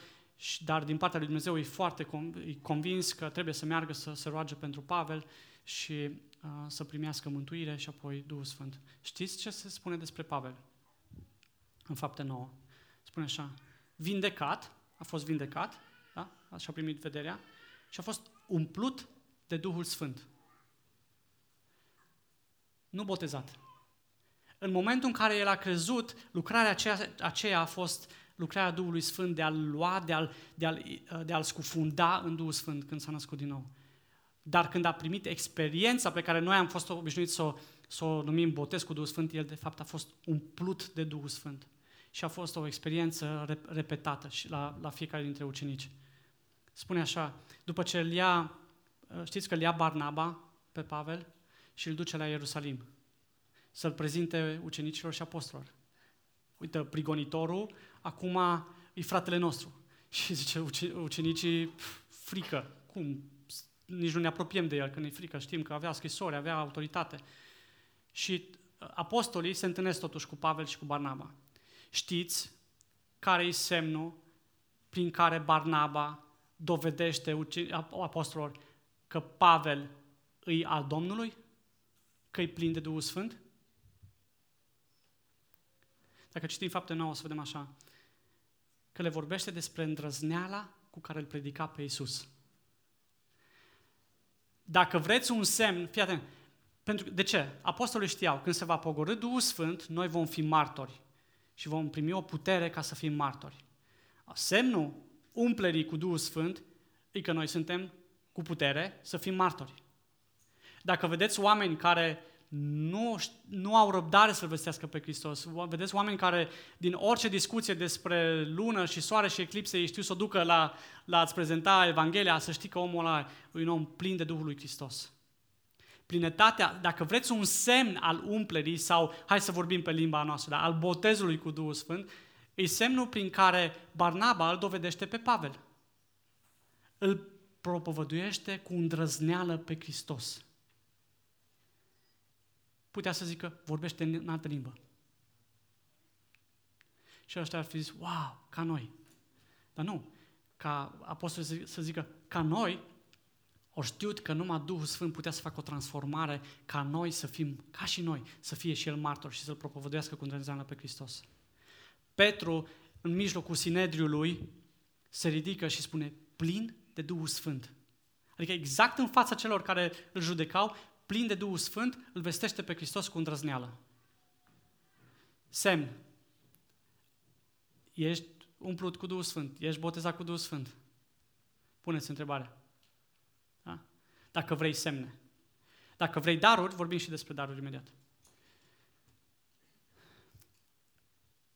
dar din partea lui Dumnezeu e foarte e convins că trebuie să meargă să se roage pentru Pavel și uh, să primească mântuire și apoi Duhul Sfânt. Știți ce se spune despre Pavel? În fapte 9 spune așa, vindecat, a fost vindecat, da? așa a primit vederea, și a fost umplut de Duhul Sfânt. Nu botezat. În momentul în care el a crezut, lucrarea aceea, aceea a fost lucrarea Duhului Sfânt de a-l lua, de a-l, de a-l, de a-l scufunda în Duhul Sfânt când s-a născut din nou. Dar când a primit experiența pe care noi am fost obișnuiți să o, să o numim botez cu Duhul Sfânt, el de fapt a fost umplut de Duhul Sfânt și a fost o experiență repetată și la, la fiecare dintre ucenici. Spune așa, după ce îl ia, știți că îl ia Barnaba pe Pavel și îl duce la Ierusalim să-l prezinte ucenicilor și apostolilor. Uite, prigonitorul acum e fratele nostru. Și zice, ucenicii, frică, cum? Nici nu ne apropiem de el, că ne frică, știm că avea scrisori, avea autoritate. Și apostolii se întâlnesc totuși cu Pavel și cu Barnaba. Știți care e semnul prin care Barnaba dovedește apostolilor că Pavel îi al Domnului? Că e plin de Duhul Sfânt? Dacă citim fapte 9, o să vedem așa, că le vorbește despre îndrăzneala cu care îl predica pe Iisus. Dacă vreți un semn, fii atent, pentru, de ce? Apostolii știau, când se va pogorâ Duhul Sfânt, noi vom fi martori și vom primi o putere ca să fim martori. Semnul umplerii cu Duhul Sfânt e că noi suntem cu putere să fim martori. Dacă vedeți oameni care nu, nu au răbdare să-L vestească pe Hristos, vedeți oameni care din orice discuție despre lună și soare și eclipse ei știu să o ducă la, la a-ți prezenta Evanghelia, să știi că omul ăla e un om plin de Duhul lui Hristos plinătatea, dacă vreți un semn al umplerii sau, hai să vorbim pe limba noastră, da, al botezului cu Duhul Sfânt, e semnul prin care Barnaba îl dovedește pe Pavel. Îl propovăduiește cu îndrăzneală pe Hristos. Putea să zică, vorbește în altă limbă. Și ăștia ar fi zis, wow, ca noi. Dar nu, ca apostol să zică, ca noi, au știut că numai Duhul Sfânt putea să facă o transformare ca noi să fim, ca și noi, să fie și El martor și să-L propovăduiască cu îndrăzneală pe Hristos. Petru, în mijlocul Sinedriului, se ridică și spune, plin de Duhul Sfânt. Adică exact în fața celor care îl judecau, plin de Duhul Sfânt, îl vestește pe Hristos cu îndrăzneală. Semn. Ești umplut cu Duhul Sfânt. Ești botezat cu Duhul Sfânt. Puneți întrebarea. Da? Dacă vrei semne. Dacă vrei daruri, vorbim și despre daruri imediat.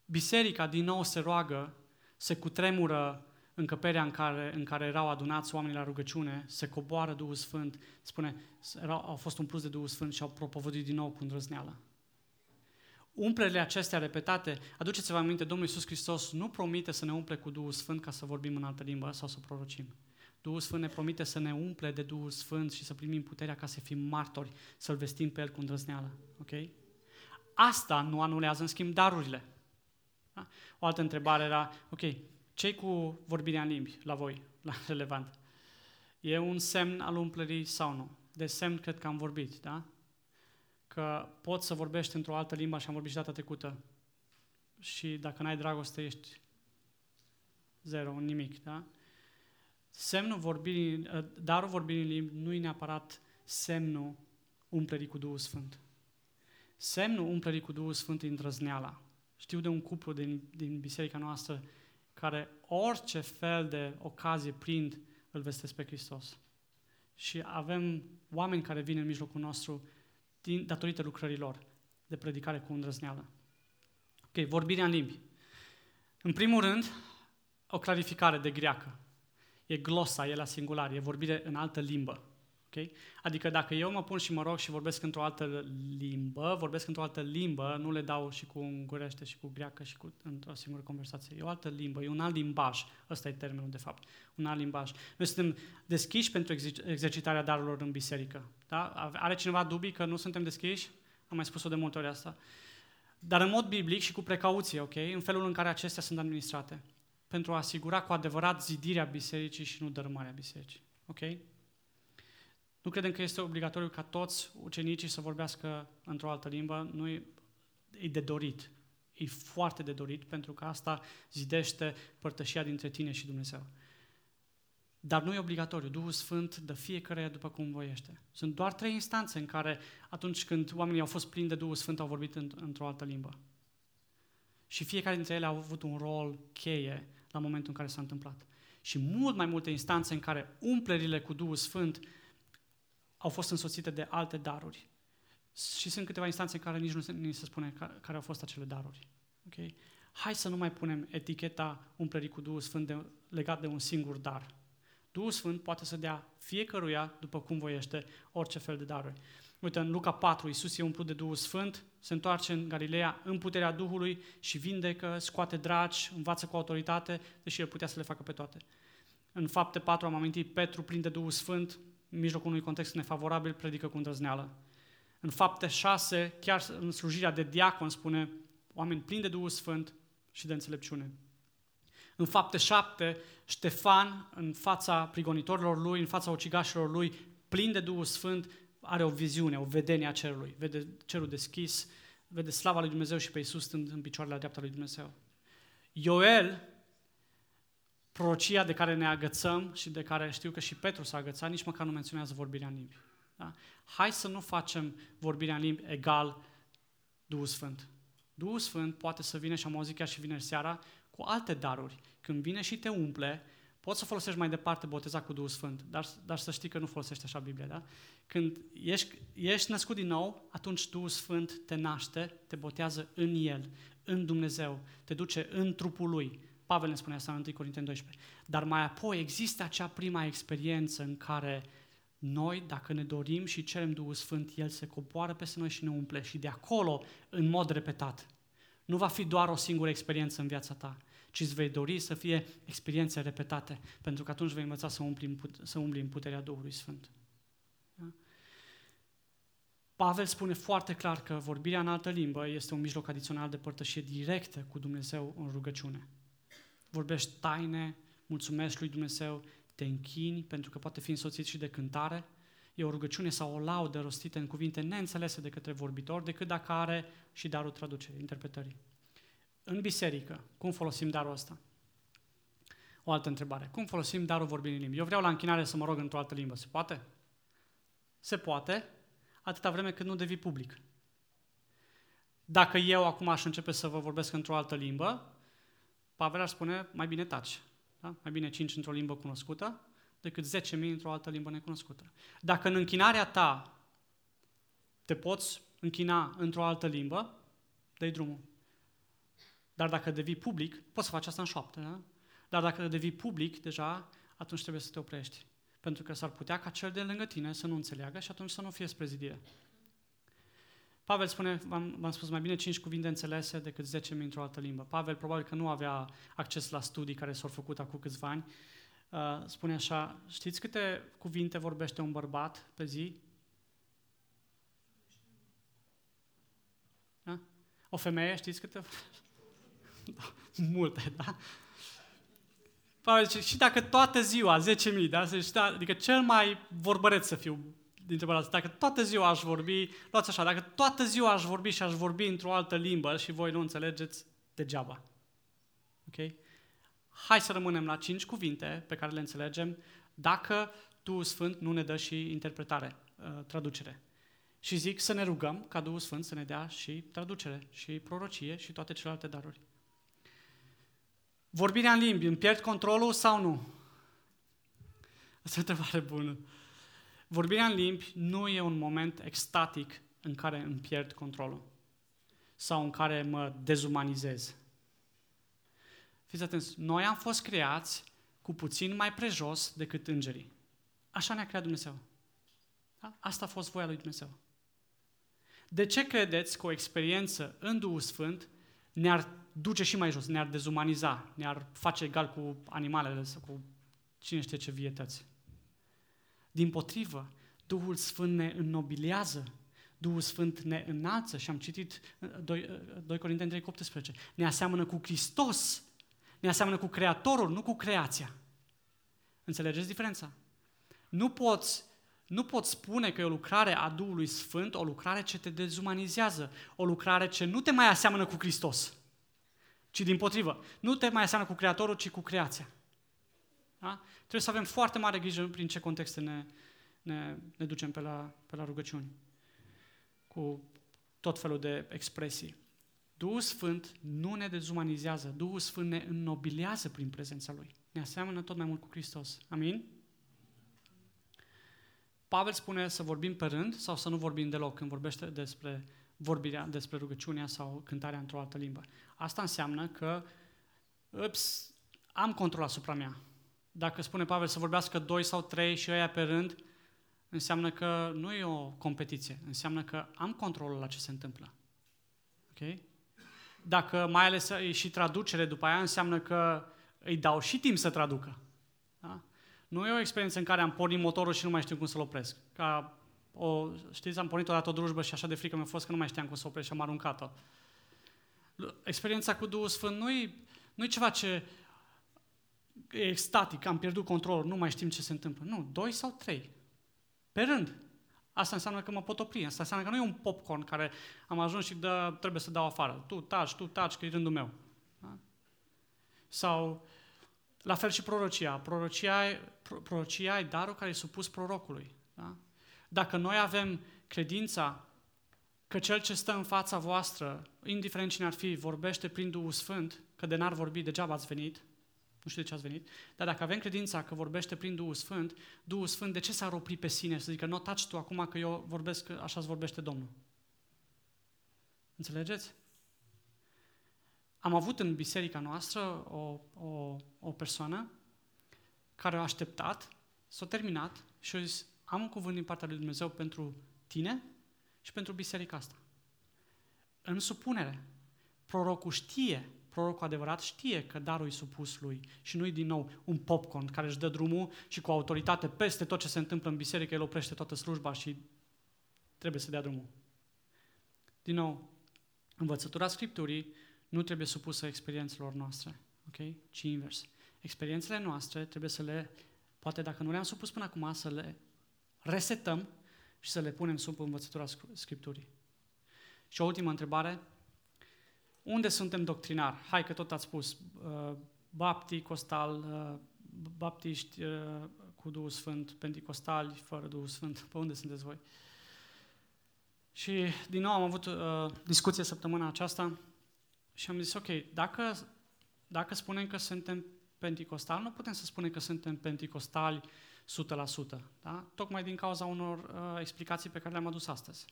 Biserica din nou se roagă, se cutremură încăperea în care, în care erau adunați oamenii la rugăciune, se coboară Duhul Sfânt, spune, erau, au fost un plus de Duhul Sfânt și au propovăduit din nou cu îndrăzneală. Umplele acestea repetate, aduceți-vă aminte, Domnul Iisus Hristos nu promite să ne umple cu Duhul Sfânt ca să vorbim în altă limbă sau să prorocim. Duhul Sfânt ne promite să ne umple de Duhul Sfânt și să primim puterea ca să fim martori, să-L vestim pe El cu îndrăzneală. Ok? Asta nu anulează, în schimb, darurile. Da? O altă întrebare era, ok, ce cu vorbirea în limbi la voi, la relevant? E un semn al umplerii sau nu? De semn cred că am vorbit, da? Că poți să vorbești într-o altă limbă și am vorbit și data trecută. Și dacă n-ai dragoste, ești zero, nimic, da? Semnul vorbirii, darul vorbirii în limbi nu e neapărat semnul umplerii cu Duhul Sfânt. Semnul umplerii cu Duhul Sfânt e îndrăzneala. Știu de un cuplu din, din biserica noastră care orice fel de ocazie prind, îl vestesc pe Hristos. Și avem oameni care vin în mijlocul nostru din, datorită lucrărilor de predicare cu îndrăzneală. Ok, vorbirea în limbi. În primul rând, o clarificare de greacă. E glosa, e la singular, e vorbire în altă limbă. Okay? Adică dacă eu mă pun și mă rog și vorbesc într-o altă limbă, vorbesc într-o altă limbă, nu le dau și cu ungurește și cu greacă și cu, într-o singură conversație. E o altă limbă, e un alt limbaj. Ăsta e termenul, de fapt. Un alt limbaj. Noi suntem deschiși pentru exercitarea darurilor în biserică. Da? Are cineva dubii că nu suntem deschiși? Am mai spus-o de multe ori asta. Dar în mod biblic și cu precauție, ok? În felul în care acestea sunt administrate. Pentru a asigura cu adevărat zidirea bisericii și nu dărâmarea bisericii. Ok? Nu credem că este obligatoriu ca toți ucenicii să vorbească într-o altă limbă, nu e, e de dorit. E foarte de dorit pentru că asta zidește părtășia dintre tine și Dumnezeu. Dar nu e obligatoriu. Duhul Sfânt dă fiecare după cum voiește. Sunt doar trei instanțe în care atunci când oamenii au fost plini de Duhul Sfânt au vorbit într-o altă limbă. Și fiecare dintre ele au avut un rol cheie la momentul în care s-a întâmplat. Și mult mai multe instanțe în care umplerile cu Duhul Sfânt au fost însoțite de alte daruri. Și sunt câteva instanțe în care nici nu se, ni se spune care au fost acele daruri. Okay? Hai să nu mai punem eticheta umplerii cu Duhul Sfânt de, legat de un singur dar. Duhul Sfânt poate să dea fiecăruia, după cum voiește, orice fel de daruri. Uite, în Luca 4, Iisus e umplut de Duhul Sfânt, se întoarce în Galileea în puterea Duhului și vindecă, scoate dragi, învață cu autoritate, deși el putea să le facă pe toate. În fapte 4 am amintit, Petru prinde Duhul Sfânt, în mijlocul unui context nefavorabil, predică cu îndrăzneală. În fapte 6, chiar în slujirea de diacon, spune oameni plini de Duhul Sfânt și de înțelepciune. În fapte 7, Ștefan, în fața prigonitorilor lui, în fața ucigașilor lui, plin de Duhul Sfânt, are o viziune, o vedenie a cerului. Vede cerul deschis, vede slava lui Dumnezeu și pe Iisus stând în picioarele la dreapta lui Dumnezeu. Ioel, prorocia de care ne agățăm și de care știu că și Petru s-a agățat, nici măcar nu menționează vorbirea în limbi. Da? Hai să nu facem vorbirea în limbi egal Duhul Sfânt. Duhul Sfânt poate să vină, și am auzit chiar și vineri seara, cu alte daruri. Când vine și te umple, poți să folosești mai departe boteza cu Duhul Sfânt, dar, dar să știi că nu folosești așa Biblia, da? Când ești, ești născut din nou, atunci Duhul Sfânt te naște, te botează în El, în Dumnezeu, te duce în trupul Lui, Pavel ne spune asta în 1 Corinteni 12. Dar mai apoi există acea prima experiență în care noi, dacă ne dorim și cerem Duhul Sfânt, El se coboară peste noi și ne umple. Și de acolo, în mod repetat, nu va fi doar o singură experiență în viața ta, ci îți vei dori să fie experiențe repetate, pentru că atunci vei învăța să umbli, să umbli în puterea Duhului Sfânt. Da? Pavel spune foarte clar că vorbirea în altă limbă este un mijloc adițional de părtășie directă cu Dumnezeu în rugăciune vorbești taine, mulțumești lui Dumnezeu, te închini, pentru că poate fi însoțit și de cântare, e o rugăciune sau o laudă rostită în cuvinte neînțelese de către vorbitor, decât dacă are și darul traducerii, interpretării. În biserică, cum folosim darul ăsta? O altă întrebare. Cum folosim darul vorbirii în limbi? Eu vreau la închinare să mă rog într-o altă limbă. Se poate? Se poate, atâta vreme cât nu devii public. Dacă eu acum aș începe să vă vorbesc într-o altă limbă, Pavel ar spune, mai bine taci. Da? Mai bine 5 într-o limbă cunoscută decât 10.000 într-o altă limbă necunoscută. Dacă în închinarea ta te poți închina într-o altă limbă, dă drumul. Dar dacă devii public, poți să faci asta în șoaptă, da? Dar dacă devii public, deja, atunci trebuie să te oprești. Pentru că s-ar putea ca cel de lângă tine să nu înțeleagă și atunci să nu fie spre zidire. Pavel spune, v-am, v-am spus, mai bine cinci cuvinte înțelese decât 10.000 într-o altă limbă. Pavel probabil că nu avea acces la studii care s-au făcut acum câțiva ani. Uh, spune așa, știți câte cuvinte vorbește un bărbat pe zi? Da? O femeie, știți câte? Multe, da? Pavel zice, și dacă toată ziua, 10.000, da? Adică cel mai vorbăreț să fiu dintre bărbați. Dacă toată ziua aș vorbi, luați așa, dacă toată ziua aș vorbi și aș vorbi într-o altă limbă și voi nu înțelegeți, degeaba. Ok? Hai să rămânem la cinci cuvinte pe care le înțelegem dacă Duhul Sfânt nu ne dă și interpretare, uh, traducere. Și zic să ne rugăm ca Duhul Sfânt să ne dea și traducere, și prorocie, și toate celelalte daruri. Vorbirea în limbi, îmi pierd controlul sau nu? Asta e o întrebare bună. Vorbirea în limbi nu e un moment extatic în care îmi pierd controlul sau în care mă dezumanizez. Fiți atenți, noi am fost creați cu puțin mai prejos decât îngerii. Așa ne-a creat Dumnezeu. Da? Asta a fost voia lui Dumnezeu. De ce credeți că o experiență în Duhul Sfânt ne-ar duce și mai jos, ne-ar dezumaniza, ne-ar face egal cu animalele sau cu cine știe ce vietăți? Din potrivă, Duhul Sfânt ne înnobilează, Duhul Sfânt ne înalță și am citit 2, 2 Corinteni 3, 18. Ne aseamănă cu Hristos, ne aseamănă cu Creatorul, nu cu creația. Înțelegeți diferența? Nu poți, nu poți spune că e o lucrare a Duhului Sfânt, o lucrare ce te dezumanizează, o lucrare ce nu te mai aseamănă cu Hristos, ci din potrivă. Nu te mai aseamănă cu Creatorul, ci cu creația. Da? Trebuie să avem foarte mare grijă prin ce contexte ne, ne, ne ducem pe la, pe la rugăciuni. Cu tot felul de expresii. Duhul Sfânt nu ne dezumanizează, Duhul Sfânt ne înnobilează prin prezența Lui. Ne aseamănă tot mai mult cu Hristos. Amin? Pavel spune să vorbim pe rând sau să nu vorbim deloc când vorbește despre vorbirea, despre rugăciunea sau cântarea într-o altă limbă. Asta înseamnă că ups, am control asupra mea. Dacă spune Pavel să vorbească doi sau trei și ăia pe rând, înseamnă că nu e o competiție, înseamnă că am controlul la ce se întâmplă. Ok? Dacă mai ales e și traducere după aia, înseamnă că îi dau și timp să traducă. Da? Nu e o experiență în care am pornit motorul și nu mai știu cum să-l opresc. Ca o, știți, am pornit odată o drujbă și așa de frică mi-a fost că nu mai știam cum să opresc și am aruncat-o. Experiența cu Duhul Sfânt nu e, nu e ceva ce e extatic, am pierdut controlul, nu mai știm ce se întâmplă. Nu, doi sau trei. Pe rând. Asta înseamnă că mă pot opri. Asta înseamnă că nu e un popcorn care am ajuns și dă, trebuie să dau afară. Tu taci, tu taci, că e rândul meu. Da? Sau, la fel și prorocia. Prorocia e, prorocia e darul care e supus prorocului. Da? Dacă noi avem credința că cel ce stă în fața voastră, indiferent cine ar fi, vorbește prin Duhul Sfânt, că de n-ar vorbi, degeaba ați venit, nu știu de ce ați venit, dar dacă avem credința că vorbește prin Duhul Sfânt, Duhul Sfânt de ce s-ar opri pe sine să zică, nu taci tu acum că eu vorbesc, așa îți vorbește Domnul? Înțelegeți? Am avut în biserica noastră o, o, o persoană care a așteptat, s-a terminat și a zis, am un cuvânt din partea lui Dumnezeu pentru tine și pentru biserica asta. În supunere, prorocul știe prorocul adevărat știe că darul e supus lui și nu-i din nou un popcorn care își dă drumul și cu autoritate peste tot ce se întâmplă în biserică, el oprește toată slujba și trebuie să dea drumul. Din nou, învățătura Scripturii nu trebuie supusă experiențelor noastre, ok? Ci invers. Experiențele noastre trebuie să le, poate dacă nu le-am supus până acum, să le resetăm și să le punem sub învățătura Scripturii. Și o ultimă întrebare, unde suntem doctrinar? Hai că tot ați spus, uh, baptii, costal, uh, baptiști uh, cu Duhul Sfânt, penticostali, fără Duhul Sfânt. Pe unde sunteți voi? Și din nou am avut uh, discuție săptămâna aceasta și am zis, ok, dacă, dacă spunem că suntem penticostali, nu putem să spunem că suntem penticostali 100%, da? tocmai din cauza unor uh, explicații pe care le-am adus astăzi.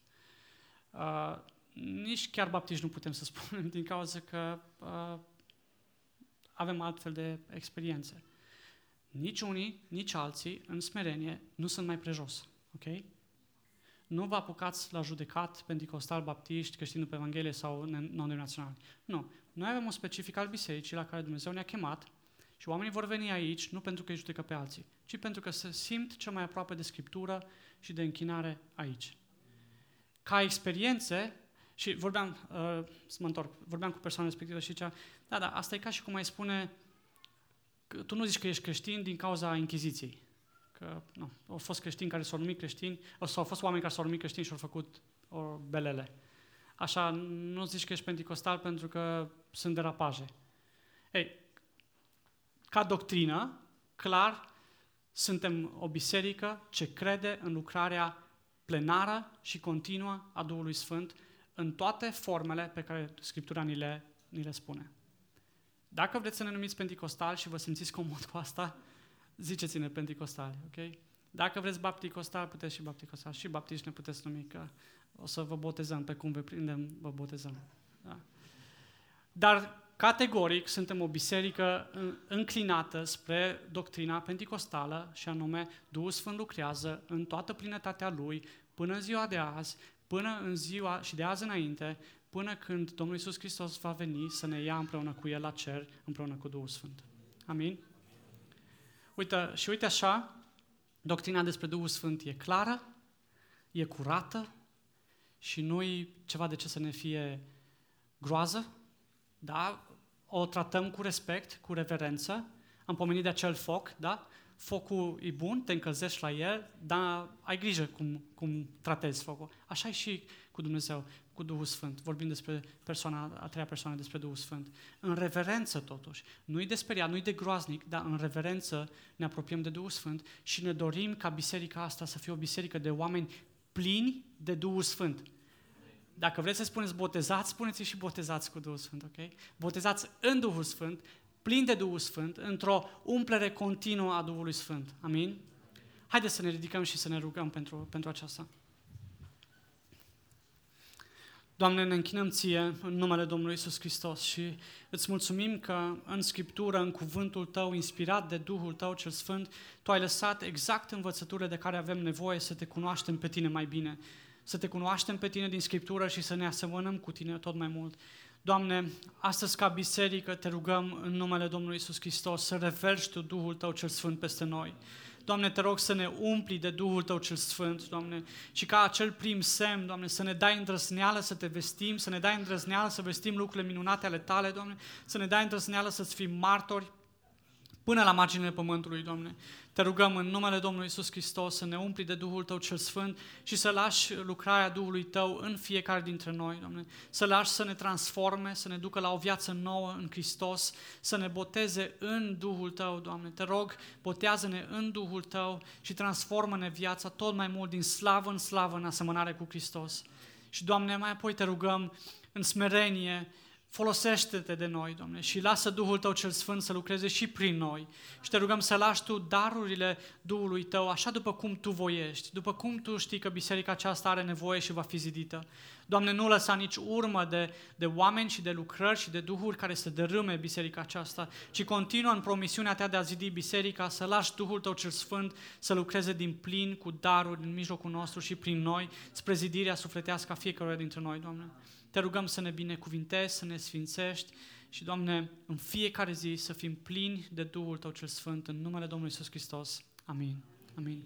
Uh, nici chiar baptiști nu putem să spunem din cauza că uh, avem altfel de experiențe. Nici unii, nici alții, în smerenie, nu sunt mai prejos. Ok? Nu vă apucați la judecat pentecostal, baptiști, creștini pe Evanghelie sau non-denominaționali. Nu. Noi avem un specific al bisericii la care Dumnezeu ne-a chemat și oamenii vor veni aici nu pentru că îi judecă pe alții, ci pentru că se simt cel mai aproape de Scriptură și de închinare aici. Ca experiențe, și vorbeam, uh, să mă întorc, vorbeam cu persoana respectivă și zicea, da, da, asta e ca și cum ai spune, că tu nu zici că ești creștin din cauza Inchiziției. Că nu, au fost creștini care s-au numit creștini, sau au fost oameni care s-au numit creștini și au făcut o belele. Așa, nu zici că ești penticostal pentru că sunt derapaje. Ei, ca doctrină, clar, suntem o biserică ce crede în lucrarea plenară și continuă a Duhului Sfânt în toate formele pe care Scriptura ni le, ni le spune. Dacă vreți să ne numiți penticostal și vă simțiți comod cu asta, ziceți-ne penticostali, ok? Dacă vreți bapticostal, puteți și bapticostal. Și baptiști ne puteți numi, că o să vă botezăm pe cum vă prindem, vă botezăm. Da. Dar categoric suntem o biserică înclinată spre doctrina penticostală și anume Duhul Sfânt lucrează în toată plinătatea Lui până în ziua de azi, până în ziua și de azi înainte, până când Domnul Iisus Hristos va veni să ne ia împreună cu El la cer, împreună cu Duhul Sfânt. Amin? Uite, și uite așa, doctrina despre Duhul Sfânt e clară, e curată și nu-i ceva de ce să ne fie groază, da? O tratăm cu respect, cu reverență. Am pomenit de acel foc, da? Focul e bun, te încălzești la el, dar ai grijă cum, cum tratezi focul. Așa e și cu Dumnezeu, cu Duhul Sfânt. Vorbim despre persoana, a treia persoană, despre Duhul Sfânt. În reverență, totuși. Nu-i de speriat, nu-i de groaznic, dar în reverență ne apropiem de Duhul Sfânt și ne dorim ca biserica asta să fie o biserică de oameni plini de Duhul Sfânt. Dacă vreți să spuneți botezați, spuneți și botezați cu Duhul Sfânt, ok? Botezați în Duhul Sfânt, plin de Duhul Sfânt, într-o umplere continuă a Duhului Sfânt. Amin? Haideți să ne ridicăm și să ne rugăm pentru, pentru aceasta. Doamne, ne închinăm Ție în numele Domnului Isus Hristos și îți mulțumim că în Scriptură, în cuvântul Tău, inspirat de Duhul Tău cel Sfânt, Tu ai lăsat exact învățăturile de care avem nevoie să Te cunoaștem pe Tine mai bine, să Te cunoaștem pe Tine din Scriptură și să ne asemănăm cu Tine tot mai mult. Doamne, astăzi ca biserică te rugăm în numele Domnului Isus Hristos să reverși Tu Duhul Tău cel Sfânt peste noi. Doamne, te rog să ne umpli de Duhul Tău cel Sfânt, Doamne, și ca acel prim semn, Doamne, să ne dai îndrăzneală să te vestim, să ne dai îndrăzneală să vestim lucrurile minunate ale Tale, Doamne, să ne dai îndrăzneală să-ți fim martori până la marginile pământului, Doamne. Te rugăm în numele Domnului Isus Hristos să ne umpli de Duhul Tău cel Sfânt și să lași lucrarea Duhului Tău în fiecare dintre noi, Doamne. Să lași să ne transforme, să ne ducă la o viață nouă în Hristos, să ne boteze în Duhul Tău, Doamne. Te rog, botează-ne în Duhul Tău și transformă-ne viața tot mai mult din slavă în slavă în asemănare cu Hristos. Și, Doamne, mai apoi te rugăm în smerenie, Folosește-te de noi, Doamne, și lasă Duhul Tău cel Sfânt să lucreze și prin noi. Și te rugăm să lași Tu darurile Duhului Tău, așa după cum Tu voiești, după cum Tu știi că biserica aceasta are nevoie și va fi zidită. Doamne, nu lăsa nici urmă de, de oameni și de lucrări și de duhuri care să dărâme biserica aceasta, ci continuă în promisiunea Ta de a zidi biserica, să lași Duhul Tău cel Sfânt să lucreze din plin cu daruri în mijlocul nostru și prin noi, spre zidirea sufletească a fiecare dintre noi, Doamne. Te rugăm să ne binecuvintezi, să ne sfințești și, Doamne, în fiecare zi să fim plini de Duhul Tău cel Sfânt, în numele Domnului Iisus Hristos. Amin. Amin.